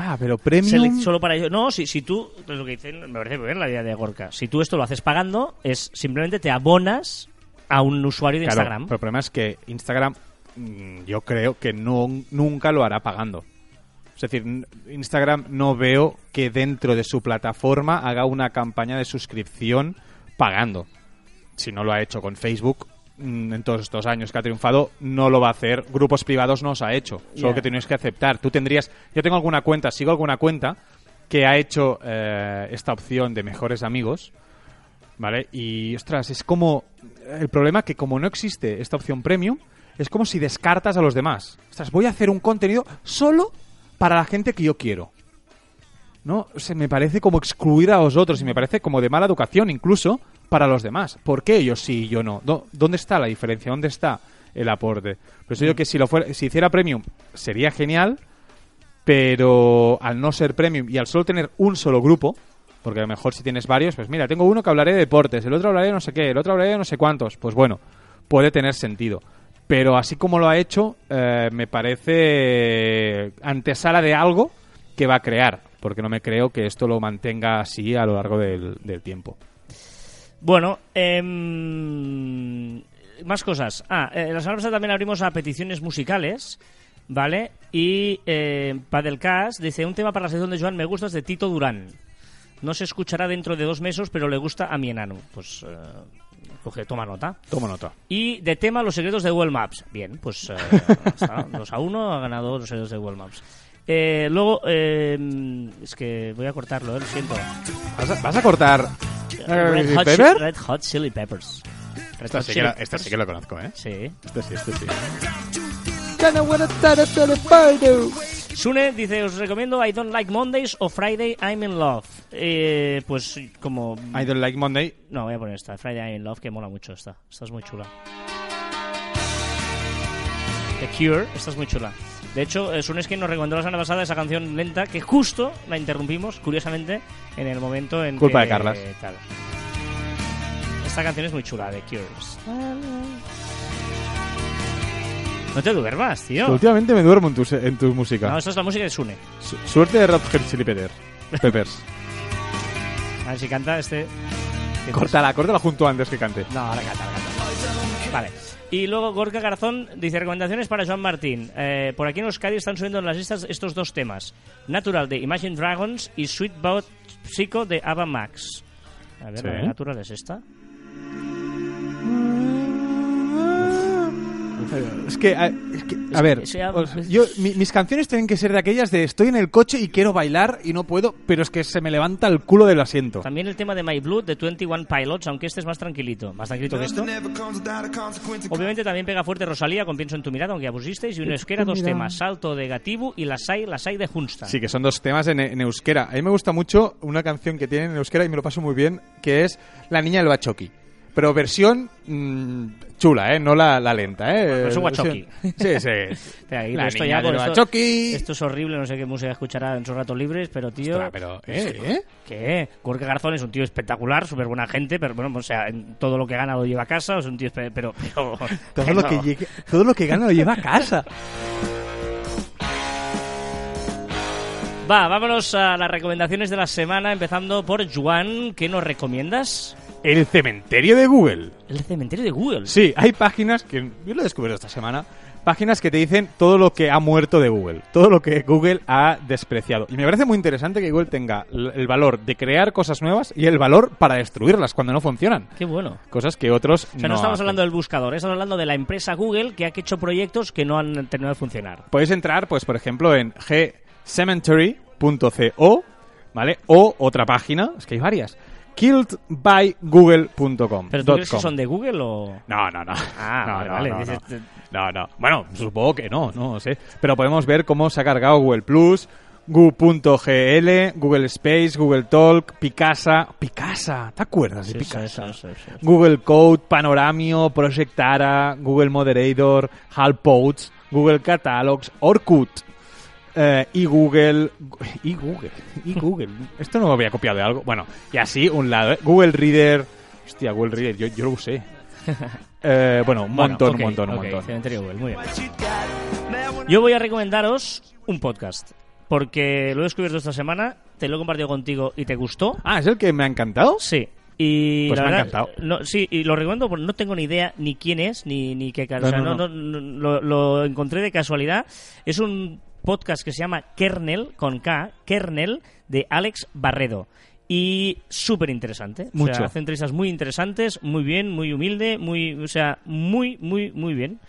Claro, pero premium... select- solo para ellos. No, si, si tú, lo que dicen, me parece muy bien la idea de Gorka. Si tú esto lo haces pagando, es simplemente te abonas a un usuario de Claro, Instagram. pero el problema es que Instagram mm, yo creo que no, nunca lo hará pagando. Es decir, Instagram no veo que dentro de su plataforma haga una campaña de suscripción pagando. Si no lo ha hecho con Facebook en todos estos años que ha triunfado, no lo va a hacer. Grupos privados no os ha hecho. Solo que tienes que aceptar. Tú tendrías... Yo tengo alguna cuenta, sigo alguna cuenta que ha hecho eh, esta opción de mejores amigos. ¿Vale? Y, ostras, es como... El problema que como no existe esta opción premium, es como si descartas a los demás. Ostras, voy a hacer un contenido solo para la gente que yo quiero. ¿No? O sea, me parece como excluir a los otros y me parece como de mala educación incluso para los demás. ¿Por qué ellos sí y yo no? ¿Dó- ¿Dónde está la diferencia? ¿Dónde está el aporte? Por eso que si, lo fuera, si hiciera premium sería genial, pero al no ser premium y al solo tener un solo grupo, porque a lo mejor si tienes varios, pues mira, tengo uno que hablaré de deportes, el otro hablaré de no sé qué, el otro hablaré de no sé cuántos, pues bueno, puede tener sentido. Pero así como lo ha hecho, eh, me parece antesala de algo que va a crear, porque no me creo que esto lo mantenga así a lo largo del tiempo. Bueno, em, más cosas. Ah, eh, la semana pasada también abrimos a peticiones musicales, ¿vale? Y eh, Padelcast dice, un tema para la sección de Joan me gusta es de Tito Durán. No se escuchará dentro de dos meses, pero le gusta a mi enano. Pues, eh, coge, toma nota. Toma nota. Y de tema, los secretos de Google Maps. Bien, pues eh, está, 2 a 1 ha ganado los secretos de Google Maps. Eh, luego, eh, es que voy a cortarlo, eh, lo siento. ¿Vas a, vas a cortar Red Hot, Pepper? Chi- Red Hot Chili Peppers. Red Esta Hot sí, Chili que lo, esta Peppers. sí que lo conozco, ¿eh? Sí. Este sí, este sí. Sune dice, os recomiendo I Don't Like Mondays o Friday I'm in Love. Eh, pues como... I don't like Monday. No, voy a poner esta, Friday I'm in Love, que mola mucho esta. Esta es muy chula. The Cure, esta es muy chula. De hecho, eh, Sune es quien nos recomendó la semana pasada esa canción lenta que justo la interrumpimos, curiosamente, en el momento en Culpa que... de Carlas. tal. Esta canción es muy chula, The Cure. No te duermas, tío. Últimamente me duermo en tu, se- en tu música. No, esta es la música de Sune. Su- Suerte de Red Hot Chili Pepper. Peppers. A ver si canta este. córtala, córtala junto antes que cante. No, ahora canta, ahora canta. Vale. Y luego Gorka Garzón dice recomendaciones para Joan Martín. Eh, por aquí en Euskadi están subiendo en las listas estos dos temas. Natural de Imagine Dragons y Sweet Boat Psycho de Ava Max. A ver, Sí. ¿la de Natural es esta? Es que, a, es que, a Es ver, que sea- os- yo, mi- mis canciones tienen que ser de aquellas de estoy en el coche y quiero bailar y no puedo, pero es que se me levanta el culo del asiento. También el tema de My Blood de 21 Pilots, aunque este es más tranquilito. Más tranquilito que esto. Obviamente también pega fuerte Rosalía con Pienso en tu mirada, aunque ya pusisteis. Y un euskera, dos mirada. temas. Salto de Gatibu y Las hay, las hay de Junsta. Sí, que son dos temas en, en euskera. A mí me gusta mucho una canción que tienen en euskera y me lo paso muy bien, que es La niña del bachoqui. Pero versión mm, chula, ¿eh? No la, la lenta, ¿eh? Versión guachoqui. Sí, sí. Espera, aquí La esto niña ya con del esto- bachoqui. Esto es horrible, no sé qué música escuchará en sus ratos libres, pero tío. Ostras, pero, ¿eh? ¿eh? ¿Qué? Gorka Garzón es un tío espectacular, súper buena gente, pero bueno, o sea, en todo lo que gana lo lleva a casa, es un tío pero, pero Todo lo, no. que llegue- todo lo que gana lo lleva a casa. Va, vámonos a las recomendaciones de la semana, empezando por Juan, ¿qué nos recomiendas? El cementerio de Google. El cementerio de Google. Sí, hay páginas que yo lo he descubierto esta semana. Páginas que te dicen todo lo que ha muerto de Google, todo lo que Google ha despreciado. Y me parece muy interesante que Google tenga el valor de crear cosas nuevas y el valor para destruirlas cuando no funcionan. Qué bueno. Cosas que otros O sea, no, estamos hacen. hablando del buscador, estamos hablando de la empresa Google que ha hecho proyectos que no han terminado de funcionar. Puedes entrar, pues, por ejemplo, en gcemetery.co, ¿vale? O otra página, es que hay varias, killedbygoogle.com. ¿Pero tú crees que son de Google o...? No, no, no. Ah, no, vale, no, vale. no, Dices- no. No, no. Bueno, supongo que no, no sé. Pero podemos ver cómo se ha cargado Google Plus, Gu.gl, Google Space, Google Talk, Picasa. Picasa, ¿te acuerdas de Sí, Picasa? sí, sí. Google Code, Panoramio, Project Ara, Google Moderator, Halpods, Google Catalogs, Orkut. Eh, y Google y Google y Google esto no lo había copiado de algo bueno y así un lado ¿eh? Google Reader hostia Google Reader yo, yo lo usé Eh, bueno un montón un montón un montón cementerio Google, muy bien. Yo voy a recomendaros un podcast, porque lo he descubierto esta semana, te lo he compartido contigo y te gustó. ah es el que me ha encantado Sí. Y Pues la me ha encantado. no, sí, y lo recomiendo porque no tengo ni idea ni quién es, ni, ni qué. No, o sea, no, no- no. no- no- lo, lo encontré de casualidad. Es un podcast que se llama Kernel, con K, Kernel, de Alex Barredo. Y súper interesante. O Mucho. sea, hace entrevistas muy interesantes, muy bien, muy humilde, muy, o sea, muy, muy, muy bien.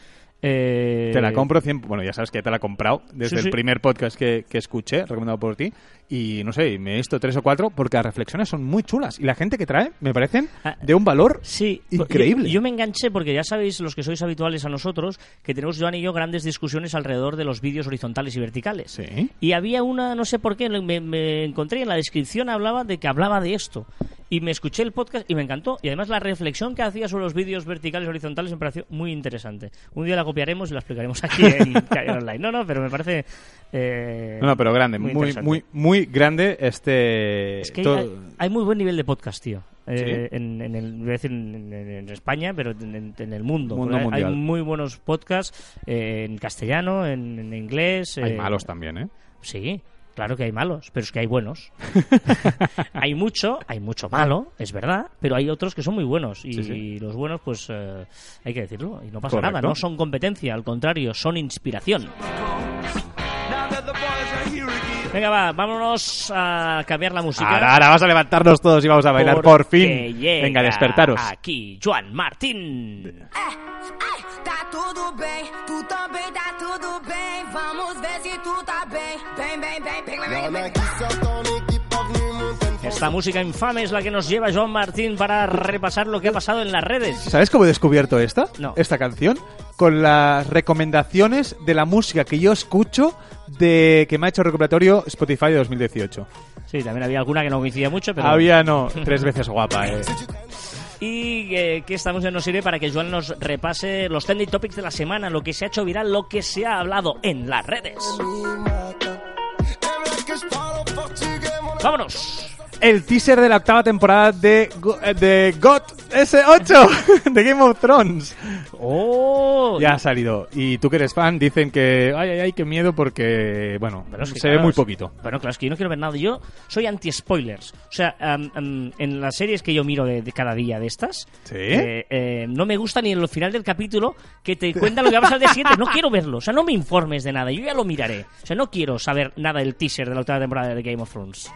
Eh, Te la compro 100... Bueno, ya sabes que te la he comprado desde Sí, sí. el primer podcast que, que escuché, recomendado por ti. Y no sé, me he visto tres o cuatro porque las reflexiones son muy chulas. Y la gente que trae me parecen Ah, de un valor Sí, increíble. Yo, yo me enganché porque ya sabéis, los que sois habituales a nosotros, que tenemos Joan y yo grandes discusiones alrededor de los vídeos horizontales y verticales. Sí. Y había una, no sé por qué, me, me encontré en la descripción, hablaba de que hablaba de esto. Y me escuché el podcast y me encantó. Y además la reflexión que hacía sobre los vídeos verticales y horizontales me pareció muy interesante. Un día la copiaremos y la explicaremos aquí en Online. No, no, pero me parece... eh, No, no, pero grande, muy muy, muy, interesante. Muy, grande este... Es que to- hay, hay muy buen nivel de podcast, tío. Eh, ¿Sí? en, en el, voy a decir en, España, pero en, el mundo. Hay, muy buenos podcasts eh, en castellano, en, en inglés. Hay eh, malos también, ¿eh? Sí, claro que hay malos, pero es que hay buenos. hay mucho, hay mucho malo, es verdad, pero hay otros que son muy buenos. Y, Sí, sí. los buenos, pues eh, hay que decirlo. Y no pasa Correcto. nada, no son competencia, al contrario, son inspiración. Venga, va, vámonos a cambiar la música. Ahora, ahora vamos a levantarnos todos y vamos a bailar por fin. llega Venga, despertaros. Aquí, Juan Martín. Ai, tá tudo bem, tu também tá tudo bem. Vamos ver se tu tá bem. Bem, bem, bem, bem, bem, bem, bem. Esta música infame es la que nos lleva Joan Martín para repasar lo que ha pasado en las redes. ¿Sabes cómo he descubierto esta? No. Esta canción. Con las recomendaciones de la música que yo escucho de que me ha hecho recopilatorio Spotify de 2018. Sí, también había alguna que no coincidía mucho, pero... Había, no, tres veces guapa, eh. Y eh, que esta música nos sirve para que Joan nos repase los trending topics de la semana, lo que se ha hecho viral, lo que se ha hablado en las redes. ¡Vámonos! El teaser de la octava temporada de, Go- eh, de God S8 de Game of Thrones. ¡Oh! Ya ha salido. Y tú que eres fan, dicen que, ay, ay, ay, qué miedo porque, bueno, Pero es que, se claro, ve muy poquito. Bueno, claro, es que yo no quiero ver nada. Yo soy anti-spoilers. O sea, am, en las series que yo miro de, de cada día de estas, ¿Sí? eh, eh, no me gusta ni en el final del capítulo que te cuentan lo que va a pasar día siguiente. No quiero verlo. O sea, no me informes de nada. Yo ya lo miraré. O sea, no quiero saber nada del teaser de la octava temporada de Game of Thrones.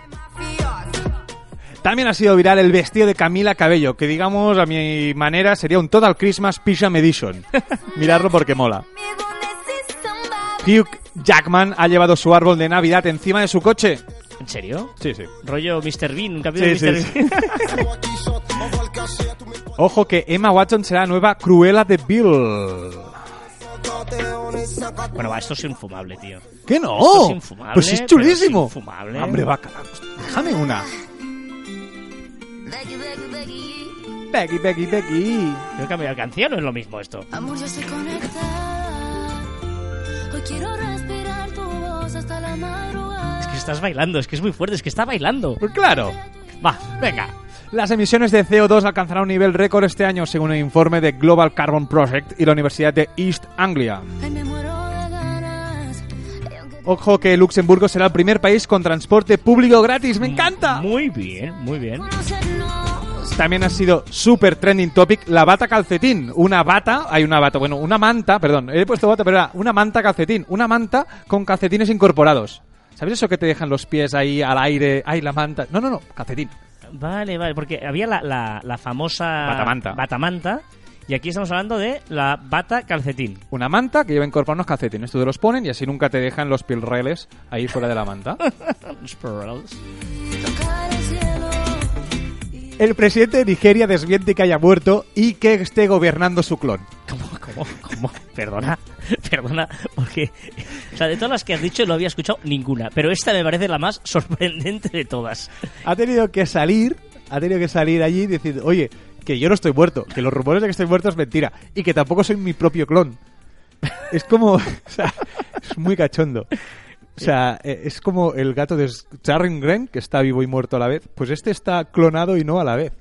También ha sido viral el vestido de Camila Cabello, que digamos a mi manera sería un Total Christmas Pyjama Edition. Miradlo porque mola. Hugh Jackman ha llevado su árbol de Navidad encima de su coche. ¿En serio? Sí, sí. Rollo Mr. Bean, un capítulo Sí, de sí, Mr. Bean. Ojo que Emma Watson será la nueva Cruella de Bill. bueno, va, esto es infumable, tío. ¿Qué no? Esto es infumable, pues es chulísimo. es infumable. Hombre, va, carajo. Déjame una. Becky, Becky, Becky. Yo cambio de canción, no es lo mismo esto. Amor, yo estoy conectada. Hoy quiero respirar tu voz hasta la madrugada. Es que estás bailando, es que es muy fuerte, es que está bailando. Pues claro. Va, venga. Las emisiones de CO2 alcanzarán un nivel récord este año según el informe de Global Carbon Project y la Universidad de East Anglia. Ojo que Luxemburgo será el primer país con transporte público gratis. ¡Me encanta! Muy bien, muy bien. También ha sido super trending topic la bata calcetín. Una bata, hay una bata, bueno, una manta, perdón, he puesto bata, pero era una manta calcetín. Una manta con calcetines incorporados. ¿Sabes eso que te dejan los pies ahí al aire? ¡Ay, la manta! No, no, no, calcetín. Vale, vale, porque había la, la, la famosa... Batamanta. Batamanta, y aquí estamos hablando de la bata calcetín. Una manta que lleva incorporados unos calcetines. Tú te los ponen y así nunca te dejan los pilreles ahí fuera de la manta. Spirals. tocar el presidente de Nigeria desmiente que haya muerto y que esté gobernando su clon. ¿Cómo, cómo, cómo? Perdona, perdona, porque... O sea, de todas las que has dicho no había escuchado ninguna, pero esta me parece la más sorprendente de todas. Ha tenido que salir, ha tenido que salir allí y decir, oye, que yo no estoy muerto, que los rumores de que estoy muerto es mentira y que tampoco soy mi propio clon. Es como, o sea, es muy cachondo. O sea, eh, es como el gato de Charring Gren, que está vivo y muerto a la vez. Pues este está clonado y no a la vez.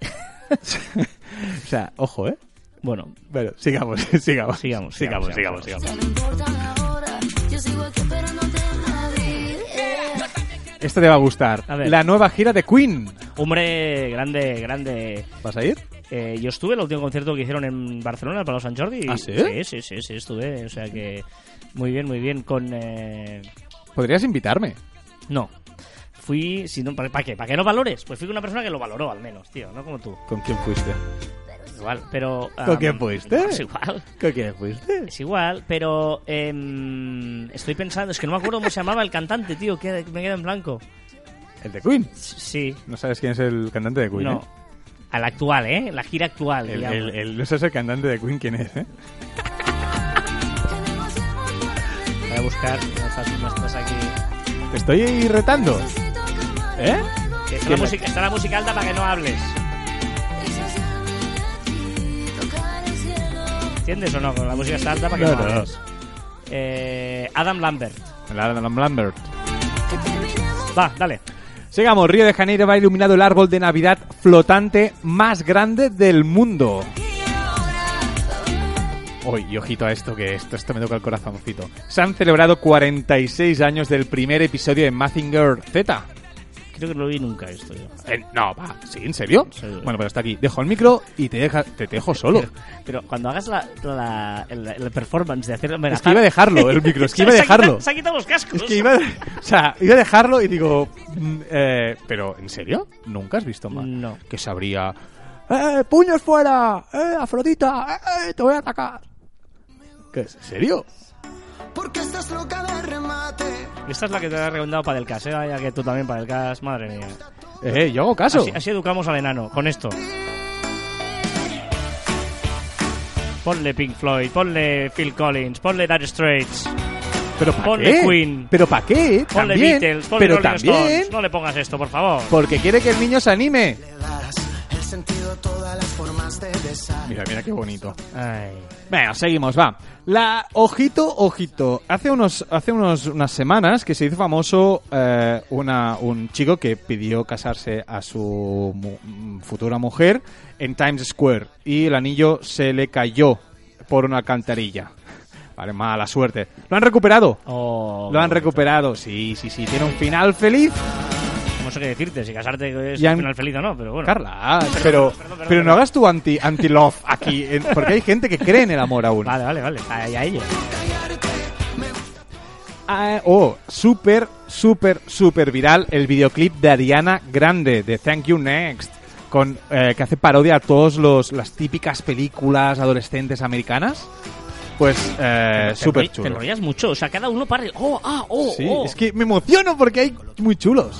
o sea, ojo, ¿eh? Bueno, Bueno, sigamos, sigamos. sigamos, sigamos, sigamos, sigamos. Esto te va a gustar. A ver. La nueva gira de Queen. Hombre, grande, grande. ¿Vas a ir? Eh, yo estuve en el último concierto que hicieron en Barcelona, el Palau Sant Jordi. ¿Ah, sí? Sí, sí, sí, sí, estuve. O sea que muy bien, muy bien. Con... eh, Podrías invitarme. No. Fui... Si no, ¿Para qué? ¿Para qué no valores? Pues fui con una persona que lo valoró, al menos, tío. No como tú. ¿Con quién fuiste? Igual, pero... ¿Con ah, quién fuiste? Es igual. ¿Con quién fuiste? Es igual, pero... em, estoy pensando... Es que no me acuerdo cómo se llamaba el cantante, tío. Que me queda en blanco. El de Queen. Sí. No sabes quién es el cantante de Queen, No. Al actual, ¿eh? La gira actual. El, el- el- no sabes el cantante de Queen quién es, ¿eh? Voy a buscar... Estás aquí... Te estoy retando. ¿Eh? Está ¿Quién la, música, está la música alta para que no hables. ¿Entiendes o no? La música está alta para que No, no, no. hables. Eh, Adam Lambert. El Adam Lambert. Va, dale. Sigamos, Río de Janeiro va iluminado el árbol de Navidad flotante más grande del mundo. Uy, y ojito a esto, que esto, esto me toca el corazoncito. Se han celebrado 46 años del primer episodio de Mazinger Z. Creo que no lo vi nunca esto yo. Eh, no, va, ¿sí? ¿En serio? Sí. Bueno, pero está aquí. Dejo el micro y te, deja, te dejo solo. Pero cuando hagas la, la, performance de hacer Es que iba a dejarlo, el micro, es que iba a dejarlo. Se ha quitado los cascos. Es que iba, o sea, iba a dejarlo y digo, mm, eh, pero ¿en serio? ¿Nunca has visto más? No. Que sabría, ¡eh, puños fuera! ¡eh, Afrodita! ¡eh, te voy a atacar! ¿Qué? ¿En serio? Porque estás loca de remate. Esta es la que te ha recomendado para el cas, ¿eh? Ya que tú también para el cas, madre mía. Eh, yo hago caso. Así, así educamos al enano, con esto. Ponle Pink Floyd, ponle Phil Collins, ponle Dire Straits, ¿Pero ponle qué? Queen. ¿Pero para qué? ponle También. Beatles, ponle pero Rolling también Stones. No le pongas esto, por favor. porque quiere que el niño se anime. Mira, mira qué bonito. Ay. Venga, seguimos, va. La ojito, ojito. Hace unos, hace unos, unas semanas que se hizo famoso eh, una, un chico que pidió casarse a su mu- futura mujer en Times Square y el anillo se le cayó por una alcantarilla. Vale, mala suerte. Lo han recuperado. Oh, Lo han recuperado. Sí, sí, sí. Tiene un final feliz. No sé qué decirte, si casarte es Y un final feliz o no, pero bueno. Carla, pero, perdón, pero no perdón. hagas tu anti, anti-love aquí, en- porque hay gente que cree en el amor aún. Vale, vale, vale. A, a ello. ah, oh, súper, súper, súper viral el videoclip de Ariana Grande, de Thank You Next, con, eh, que hace parodia a todas las típicas películas adolescentes americanas. Pues, eh, súper enroll- Te chulo. enrollas mucho, o sea, cada uno para. Oh, ah, oh, Sí, oh. es que me emociono porque hay muy chulos.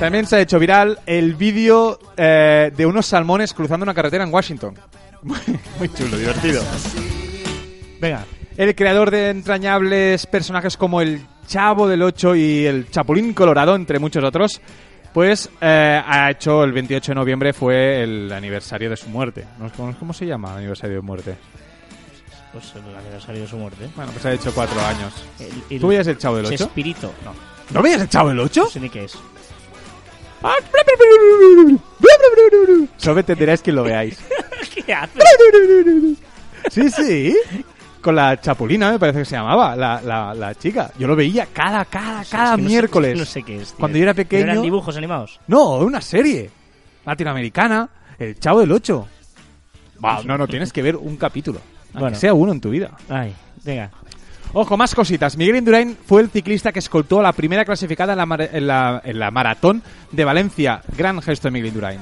También se ha hecho viral el vídeo eh, de unos salmones cruzando una carretera en Washington. Muy, muy chulo, divertido. Venga, el creador de entrañables personajes como el Chavo del 8 y el Chapulín Colorado, entre muchos otros, pues eh, ha hecho el 28 de noviembre fue el aniversario de su muerte. ¿No? ¿Cómo, cómo se llama aniversario de muerte? Pues el aniversario de su muerte. Bueno, pues ha hecho cuatro años. El- el- ¿Tú veías el Chavo del 8? Chespirito. No, ¿No veías el Chavo del 8? no sé ni qué es. Solo entenderáis que lo veáis. ¿Qué hace? Sí, sí. Con la chapulina, me parece que se llamaba, la, la, la chica. Yo lo veía cada, cada, cada Es que no sé- miércoles. no sé qué es. tío. Cuando yo era ¿Pero pequeño. ¿Eran dibujos animados? No, una serie latinoamericana, El Chavo del 8. Va, no, no, tienes que ver un capítulo. Aunque Bueno. sea uno en tu vida. Ay, venga. Ojo, más cositas. Miguel Indurain fue el ciclista que escoltó a la primera clasificada en la, en la, en la maratón de Valencia. Gran gesto de Miguel Indurain.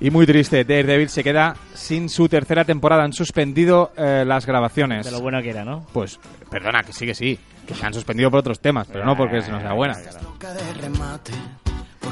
Y muy triste, Daredevil se queda sin su tercera temporada. Han suspendido eh, las grabaciones. De lo bueno que era, ¿no? Pues, perdona, que sí, que sí. Que se han suspendido por otros temas, pero no porque no sea buena. Remate.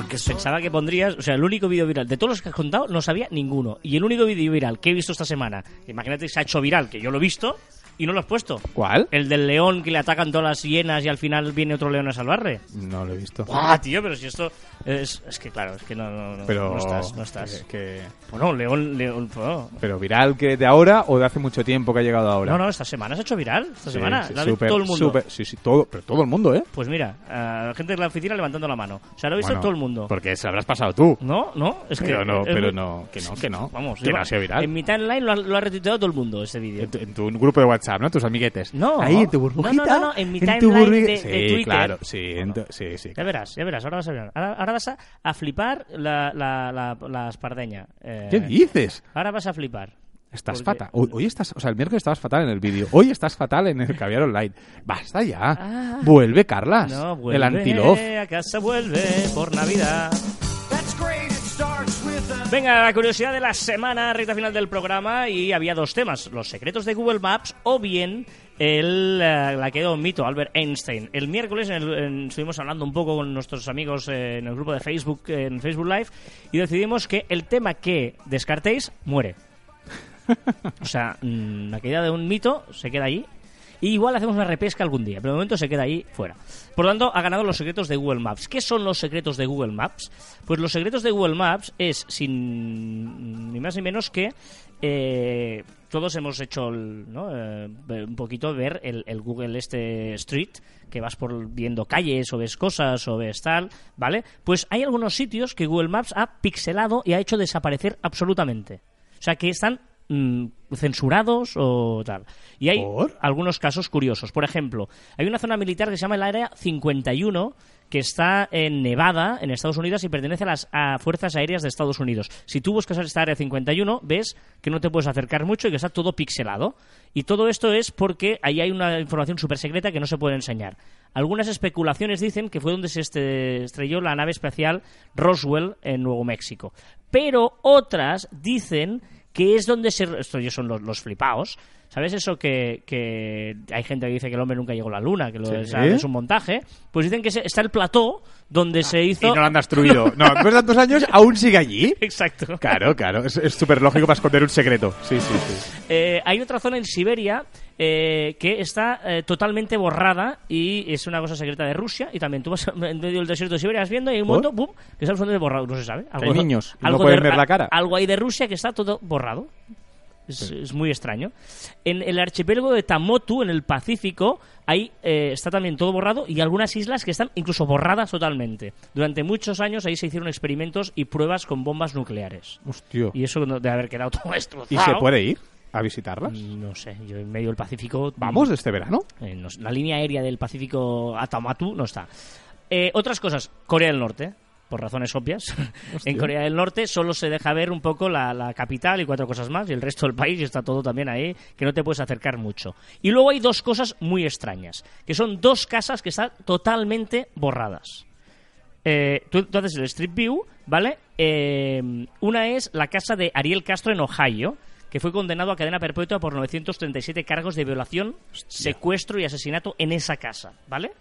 Porque soy Pensaba que pondrías, o sea, el único vídeo viral, de todos los que has contado, no sabía ninguno. Y el único vídeo viral que he visto esta semana, imagínate que se ha hecho viral, que yo lo he visto y no lo has puesto. ¿Cuál? El del león que le atacan todas las hienas y al final viene otro león a salvarle. No lo he visto. ¡Ah, tío! Pero si esto. Es, es que claro, es que no, no, no, Pero, no estás. No estás. que- que- Bueno, león, león. bueno. pero viral que de ahora o de hace mucho tiempo que ha llegado ahora. No, no, esta semana se ha hecho viral. Esta Sí, semana. sí, la súper, todo el mundo. sí, sí, todo, pero todo el mundo, ¿eh? Pues mira, la gente de la oficina levantando la mano. O sea, lo ha visto Bueno, todo el mundo. Porque se habrás pasado tú. No, no, es Pero que. no, es pero no, que no, que no. Vamos, que no ha sido viral. En mi timeline lo ha, lo ha retuiteado todo el mundo ese vídeo. En tu, en tu grupo de WhatsApp, ¿no? Tus amiguetes. No. Ahí, en tu No, no, burbujita. no, no, en mi tu timeline burbuji- de- de sí, Twitter. claro. Sí, en tu- sí, sí. Ya verás, ya verás, ahora vas a ver. Ahora, ahora vas a, a flipar la, la, la, la espardeña. Eh, ¿Qué dices? Ahora vas a flipar. Estás Porque- fatal. Hoy, hoy estás, o sea, el miércoles estabas fatal en el vídeo. Hoy estás fatal en el caviar online. Basta ya. Ah. Vuelve, Carlas. No, el vuelve antilove. a casa, vuelve por Navidad. Venga, la curiosidad de la semana, recta final del programa, y había dos temas, los secretos de Google Maps o bien el, eh, la que mito, Albert Einstein. El miércoles en el- en- estuvimos hablando un poco con nuestros amigos eh, en el grupo de Facebook, en Facebook Live, y decidimos que el tema que descartéis muere. O sea, mm, la caída de un mito se queda ahí. Y igual hacemos una repesca algún día, pero de momento se queda ahí fuera. Por lo tanto, ha ganado los secretos de Google Maps. ¿Qué son los secretos de Google Maps? Pues los secretos de Google Maps es, sin ni más ni menos que eh, todos hemos hecho el- ¿no? Eh, un poquito ver el, el Google este Street, que vas por viendo calles o ves cosas o ves tal, ¿vale? Pues hay algunos sitios que Google Maps ha pixelado y ha hecho desaparecer absolutamente. O sea, que están mm, censurados o tal. Y hay ¿Por? algunos casos curiosos. Por ejemplo, hay una zona militar que se llama el Área 51 que está en Nevada, en Estados Unidos, y pertenece a las a Fuerzas Aéreas de Estados Unidos. Si tú buscas esta Área 51, ves que no te puedes acercar mucho y que está todo pixelado. Y todo esto es porque ahí hay una información súper secreta que no se puede enseñar. Algunas especulaciones dicen que fue donde se este- estrelló la nave espacial Roswell en Nuevo México. Pero otras dicen que es donde se... Estos son los, los flipaos. ¿Sabes eso que, que hay gente que dice que el hombre nunca llegó a la luna, que lo Sí. es, es un montaje? Pues dicen que se- está el plató donde se Y hizo... no lo han destruido. No, después de tantos años aún sigue allí. Exacto. Claro, claro. Es súper lógico para esconder un secreto. Sí, sí, sí. Eh, hay otra zona en Siberia eh, que está eh, totalmente borrada y es una cosa secreta de Rusia. Y también tú vas en medio del desierto de Siberia vas viendo y hay un ¿Por? momento, ¡pum!, que está absolutamente borrado. No se sabe. hay niños y no algo pueden de- ver la cara. Algo hay de Rusia que está todo borrado. Es, es muy extraño. En el archipiélago de Tamotu, en el Pacífico, ahí eh, está también todo borrado y algunas islas que están incluso borradas totalmente. Durante muchos años ahí se hicieron experimentos y pruebas con bombas nucleares. Hostia. Y eso no- de haber quedado todo destrozado. ¿Y se puede ir a visitarlas? No sé, yo en medio del Pacífico. Vamos este verano. eh, no la línea aérea del Pacífico a Tamatu no está. Eh, otras cosas, Corea del Norte. Por razones obvias. en Corea del Norte solo se deja ver un poco la, la capital y cuatro cosas más, y el resto del país está todo también ahí, que no te puedes acercar mucho. Y luego hay dos cosas muy extrañas, que son dos casas que están totalmente borradas. Eh, tú, tú haces el Street View, ¿vale? Eh, una es la casa de Ariel Castro en Ohio, que fue condenado a cadena perpetua por 937 cargos de violación, secuestro y asesinato en esa casa, ¿vale?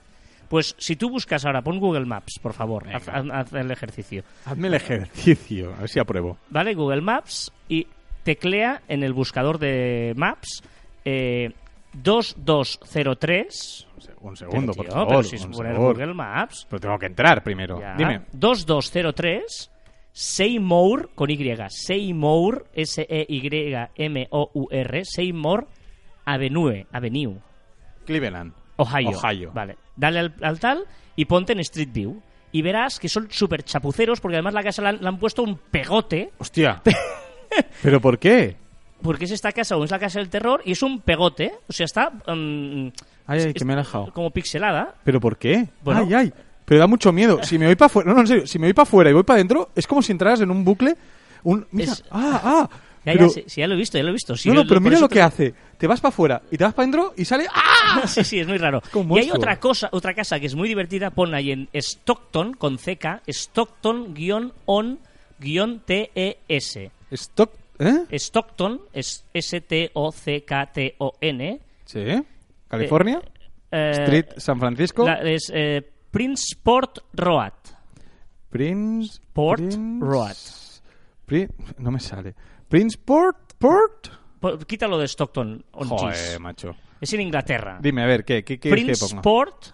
Pues si tú buscas ahora, pon Google Maps, por favor, haz, haz- haz el ejercicio. Hazme el ejercicio, a ver si apruebo. ¿Vale? Google Maps y teclea en el buscador de Maps eh, 2203. Un segundo, por Tío, favor. pero si es poner. Google Maps. Pero tengo que entrar primero. Ya. Dime. 2203 Seymour con Y. Seymour, S-E-Y-M-O-U-R. Seymour Avenue. Avenue. Cleveland. Ohio. Ohio. Vale. Dale al, al tal y ponte en Street View. Y verás que son súper chapuceros porque además la casa le han, le han puesto un pegote. Hostia. ¿Pero por qué? Porque es esta casa o es la casa del terror y es un pegote. O sea, está mm, Ay, ay, es- que me he alejado. como pixelada. ¿Pero por qué? Bueno. Ay, ay. Pero da mucho miedo. Si me voy para afuera. No, no, en serio. Si me voy para afuera y voy para adentro, es como si entraras en un bucle. Un... Mira. Es- Ah, ah. Ya, pero... ya, sí, sí, ya lo he visto, ya lo he visto. No, yo pero mira lo te- que hace. Te vas para afuera y te vas para adentro y sale. ¡Ah! sí, sí, es muy raro. Y hay otra cosa, otra casa que es muy divertida, pon ahí en Stockton, con CK, Stockton-on-TES. Stock. ¿Eh? Stockton S-T-O-C-K-T-O-N. Sí. California. Eh, Street San Francisco. la- es eh, Princeport Road. Prince. Port Prince- Road. No me sale. Prince Port. Port. Po- Quítalo de Stockton on Joder, Tees. macho. Es en Inglaterra. Dime, a ver, ¿qué, qué quieres que ponga? Princeport,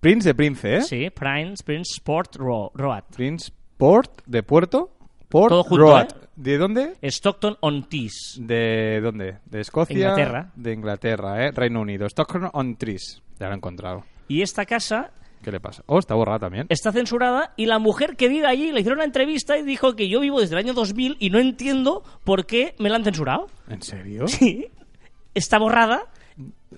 Prince de Prince, ¿eh? sí, Prince, Princeport Ro- Road. Prince Port de Puerto. Port Todo junto, Road. ¿eh? ¿De dónde? Stockton on Tees. ¿De dónde? ¿De Escocia? Inglaterra. De Inglaterra, ¿eh? Reino Unido. Stockholm on Trees. Ya lo he encontrado. Y esta casa ¿Qué le pasa? Oh, está borrada también. está censurada y la mujer que vive allí le hicieron una entrevista y dijo que yo vivo desde el año 2000 y no entiendo por qué me la han censurado. ¿En serio? Sí. Está borrada.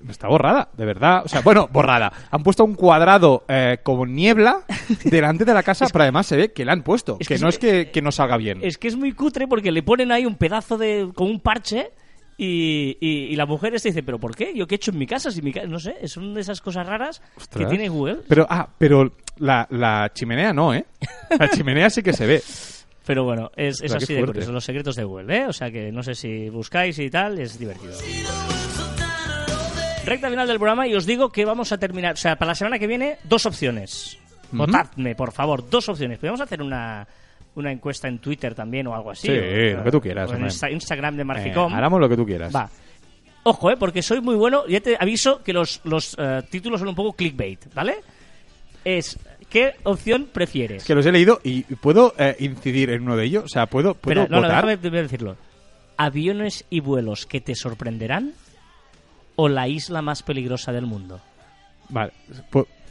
Está borrada, de verdad. O sea, bueno, borrada. Han puesto un cuadrado eh, como niebla delante de la casa, pero además se ve que la han puesto. Es que, que no es- que, que no salga bien. Es que es muy cutre porque le ponen ahí un pedazo de. con un parche. Y, y- y la mujer este dice, ¿pero por qué? ¿Yo qué he hecho en mi casa? Si mi ca-?" No sé, es una de esas cosas raras que tiene Google. Pero, ah, pero la, la chimenea no, ¿eh? La chimenea sí que se ve. Pero bueno, es, es así de curioso. Los secretos de Google, ¿eh? O sea que no sé si buscáis y tal, es divertido. Recta final del programa y os digo que vamos a terminar. O sea, para la semana que viene, dos opciones. Votadme, por favor, dos opciones. Podemos hacer una, una encuesta en Twitter también o algo así. Sí, o- lo que tú quieras, o en. Insta- Instagram de Eh, Marficom. hagamos lo que tú quieras. Va. Ojo, eh, porque soy muy bueno. Ya te aviso que los, los eh, títulos son un poco clickbait, ¿vale? Es, ¿qué opción prefieres? Que los he leído y puedo eh, incidir en uno de ellos. O sea, puedo, puedo Espera, no, no, votar. déjame decirlo. ¿Aviones y vuelos que te sorprenderán o la isla más peligrosa del mundo? Vale.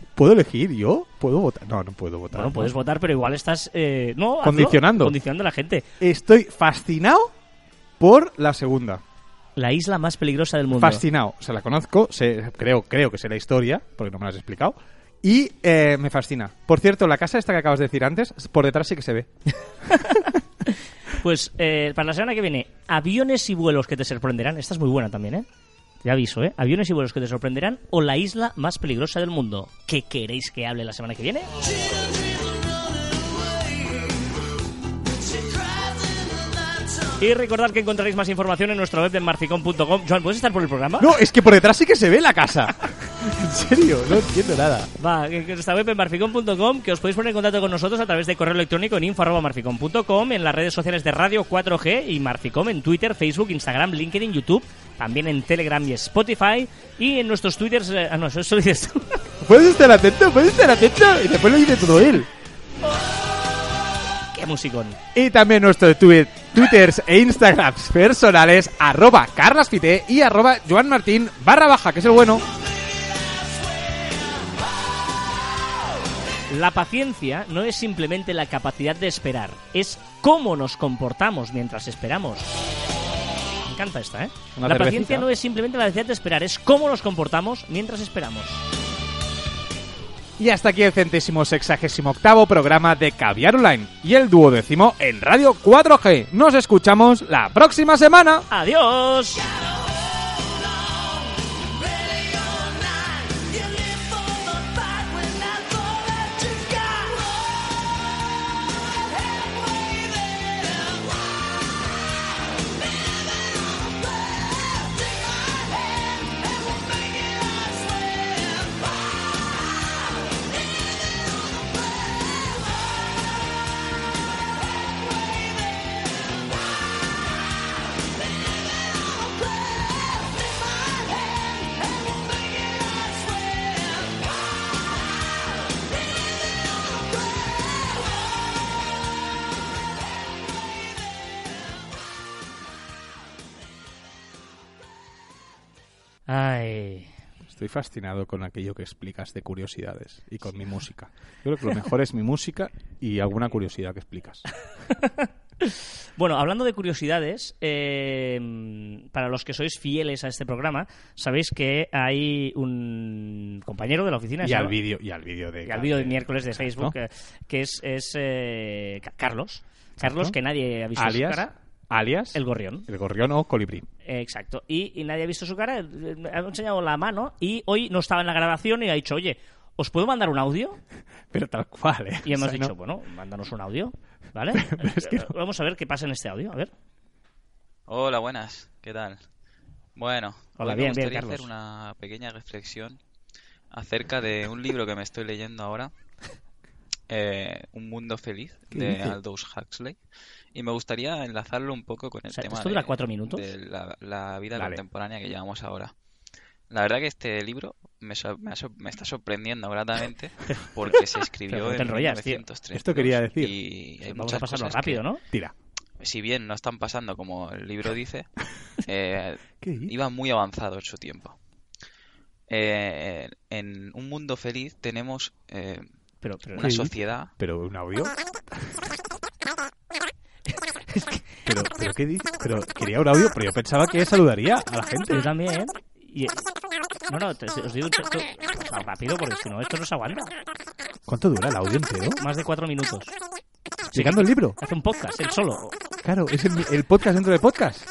¿Pu- ¿Puedo elegir yo? ¿Puedo votar? No, no puedo votar. Bueno, puedes votar, pero igual estás... eh, no, hazlo, Condicionando. Condicionando a la gente. Estoy fascinado por la segunda. La isla más peligrosa del mundo. Fascinado. O sea, la conozco, sé- creo, creo que sé la historia, porque no me la has explicado. Y eh, me fascina. Por cierto, la casa esta que acabas de decir antes, por detrás sí que se ve. Pues eh, para la semana que viene, aviones y vuelos que te sorprenderán. Esta es muy buena también, ¿eh? Ya aviso, ¿eh? Aviones y vuelos que te sorprenderán o la isla más peligrosa del mundo. ¿Qué queréis que hable la semana que viene? Y recordad que encontraréis más información en nuestra web de marficom.com. Joan, ¿puedes estar por el programa? No, es que por detrás sí que se ve la casa. en serio, no entiendo nada. Va, que nuestra web en marficom.com, que os podéis poner en contacto con nosotros a través de correo electrónico en info.marficom.com, en las redes sociales de Radio 4G y Marficom en Twitter, Facebook, Instagram, LinkedIn, YouTube, también en Telegram y Spotify, y en nuestros twitters... eh, ah, no, eso, eso dices tú. Puedes estar atento, puedes estar atento. Y después lo dice todo él. ¡Qué musicón! Y también nuestros twi- twitters e instagrams personales, arroba carlasfite y arroba joanmartin barra baja, que es el bueno. La paciencia no es simplemente la capacidad de esperar, es cómo nos comportamos mientras esperamos. Me encanta esta, ¿eh? Una la cervecita. paciencia no es simplemente la capacidad de esperar, es cómo nos comportamos mientras esperamos. Y hasta aquí el centésimo sexagésimo octavo programa de Caviar Online y el duodécimo en Radio 4G. Nos escuchamos la próxima semana. ¡Adiós! Fascinado con aquello que explicas de curiosidades y con mi música. Yo creo que lo mejor es mi música y alguna curiosidad que explicas. Bueno, hablando de curiosidades, eh, para los que sois fieles a este programa, sabéis que hay un compañero de la oficina. Y al vídeo y al vídeo de y al vídeo de miércoles de. Facebook, eh, que es, es eh, Ca- Carlos. Carlos, que nadie ha visto alias su cara. Alias El gorrión. el gorrión o colibrí. Exacto. Y, y nadie ha visto su cara. Ha enseñado la mano y hoy no estaba en la grabación y ha dicho, oye, ¿os puedo mandar un audio? Pero tal cual, ¿eh? Y hemos O sea, dicho, no- bueno, mándanos un audio, ¿vale? es que no. Vamos a ver qué pasa en este audio, a ver. Hola, buenas. ¿Qué tal? Bueno, Hola, bien, me bien, gustaría Carlos. hacer una pequeña reflexión acerca de un libro que me estoy leyendo ahora, eh, Un mundo feliz, ¿Qué de dice? Aldous Huxley. Y me gustaría enlazarlo un poco con el O sea, tema ¿esto dura de, cuatro minutos? de la, la vida Vale. contemporánea que llevamos ahora. La verdad que este libro me, sor- me, me está sorprendiendo gratamente porque se escribió te en enrollas, tío. 1932 Esto quería decir. Y hay Vamos muchas a pasarlo cosas rápido, que, ¿no? Tira. si bien no están pasando como el libro dice, eh, iba muy avanzado en su tiempo. Eh, en un mundo feliz tenemos eh, Pero, pero una ¿Qué? sociedad. ¿Pero un audio? pero, pero ¿qué dices? Pero quería un audio, pero yo pensaba que saludaría a la gente. yo también. Y- No, no, te- os digo esto- rápido porque si no, esto no se aguanta. ¿Cuánto dura el audio entero? Más de cuatro minutos. Explicando el libro. Hace un podcast, él solo. Claro, es el, el podcast dentro del podcast.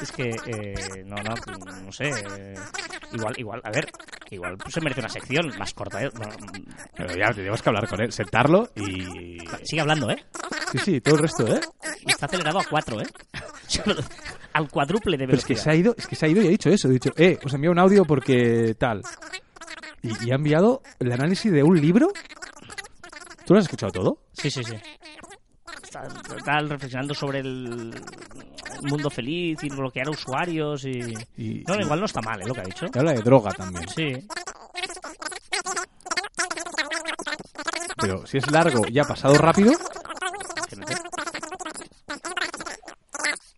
Es que, eh, no, no, no sé. eh, igual, igual, a ver, igual pues, se merece una sección más corta. ¿eh? No, Pero ya tenemos que hablar con él, sentarlo y... sigue hablando, ¿eh? Sí, sí, todo el resto, ¿eh? Y está acelerado a cuatro, ¿eh? Al cuádruple de Pero es que velocidad. se ha ido, es que se ha ido y ha dicho eso. Ha dicho, eh, os envío un audio porque tal. Y, y ha enviado el análisis de un libro. ¿Tú lo has escuchado todo? Sí, sí, sí. Está, está reflexionando sobre el mundo feliz y bloquear usuarios y... Y, No, y- igual no está mal, ¿eh? Lo que ha dicho. y habla de droga también. Sí. Pero si es largo y ha pasado rápido.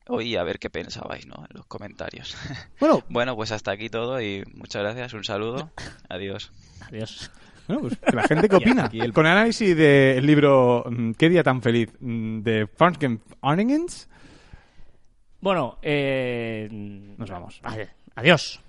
Hoy a ver qué pensabais, ¿no? En los comentarios. bueno, bueno, pues hasta aquí todo y muchas gracias. Un saludo. Adiós. Adiós. Bueno pues que la gente que opina. El- Con el análisis del libro mm, ¿Qué día tan feliz? mm, de Franken Arningens, Bueno, eh... nos vamos. Vale, Adiós.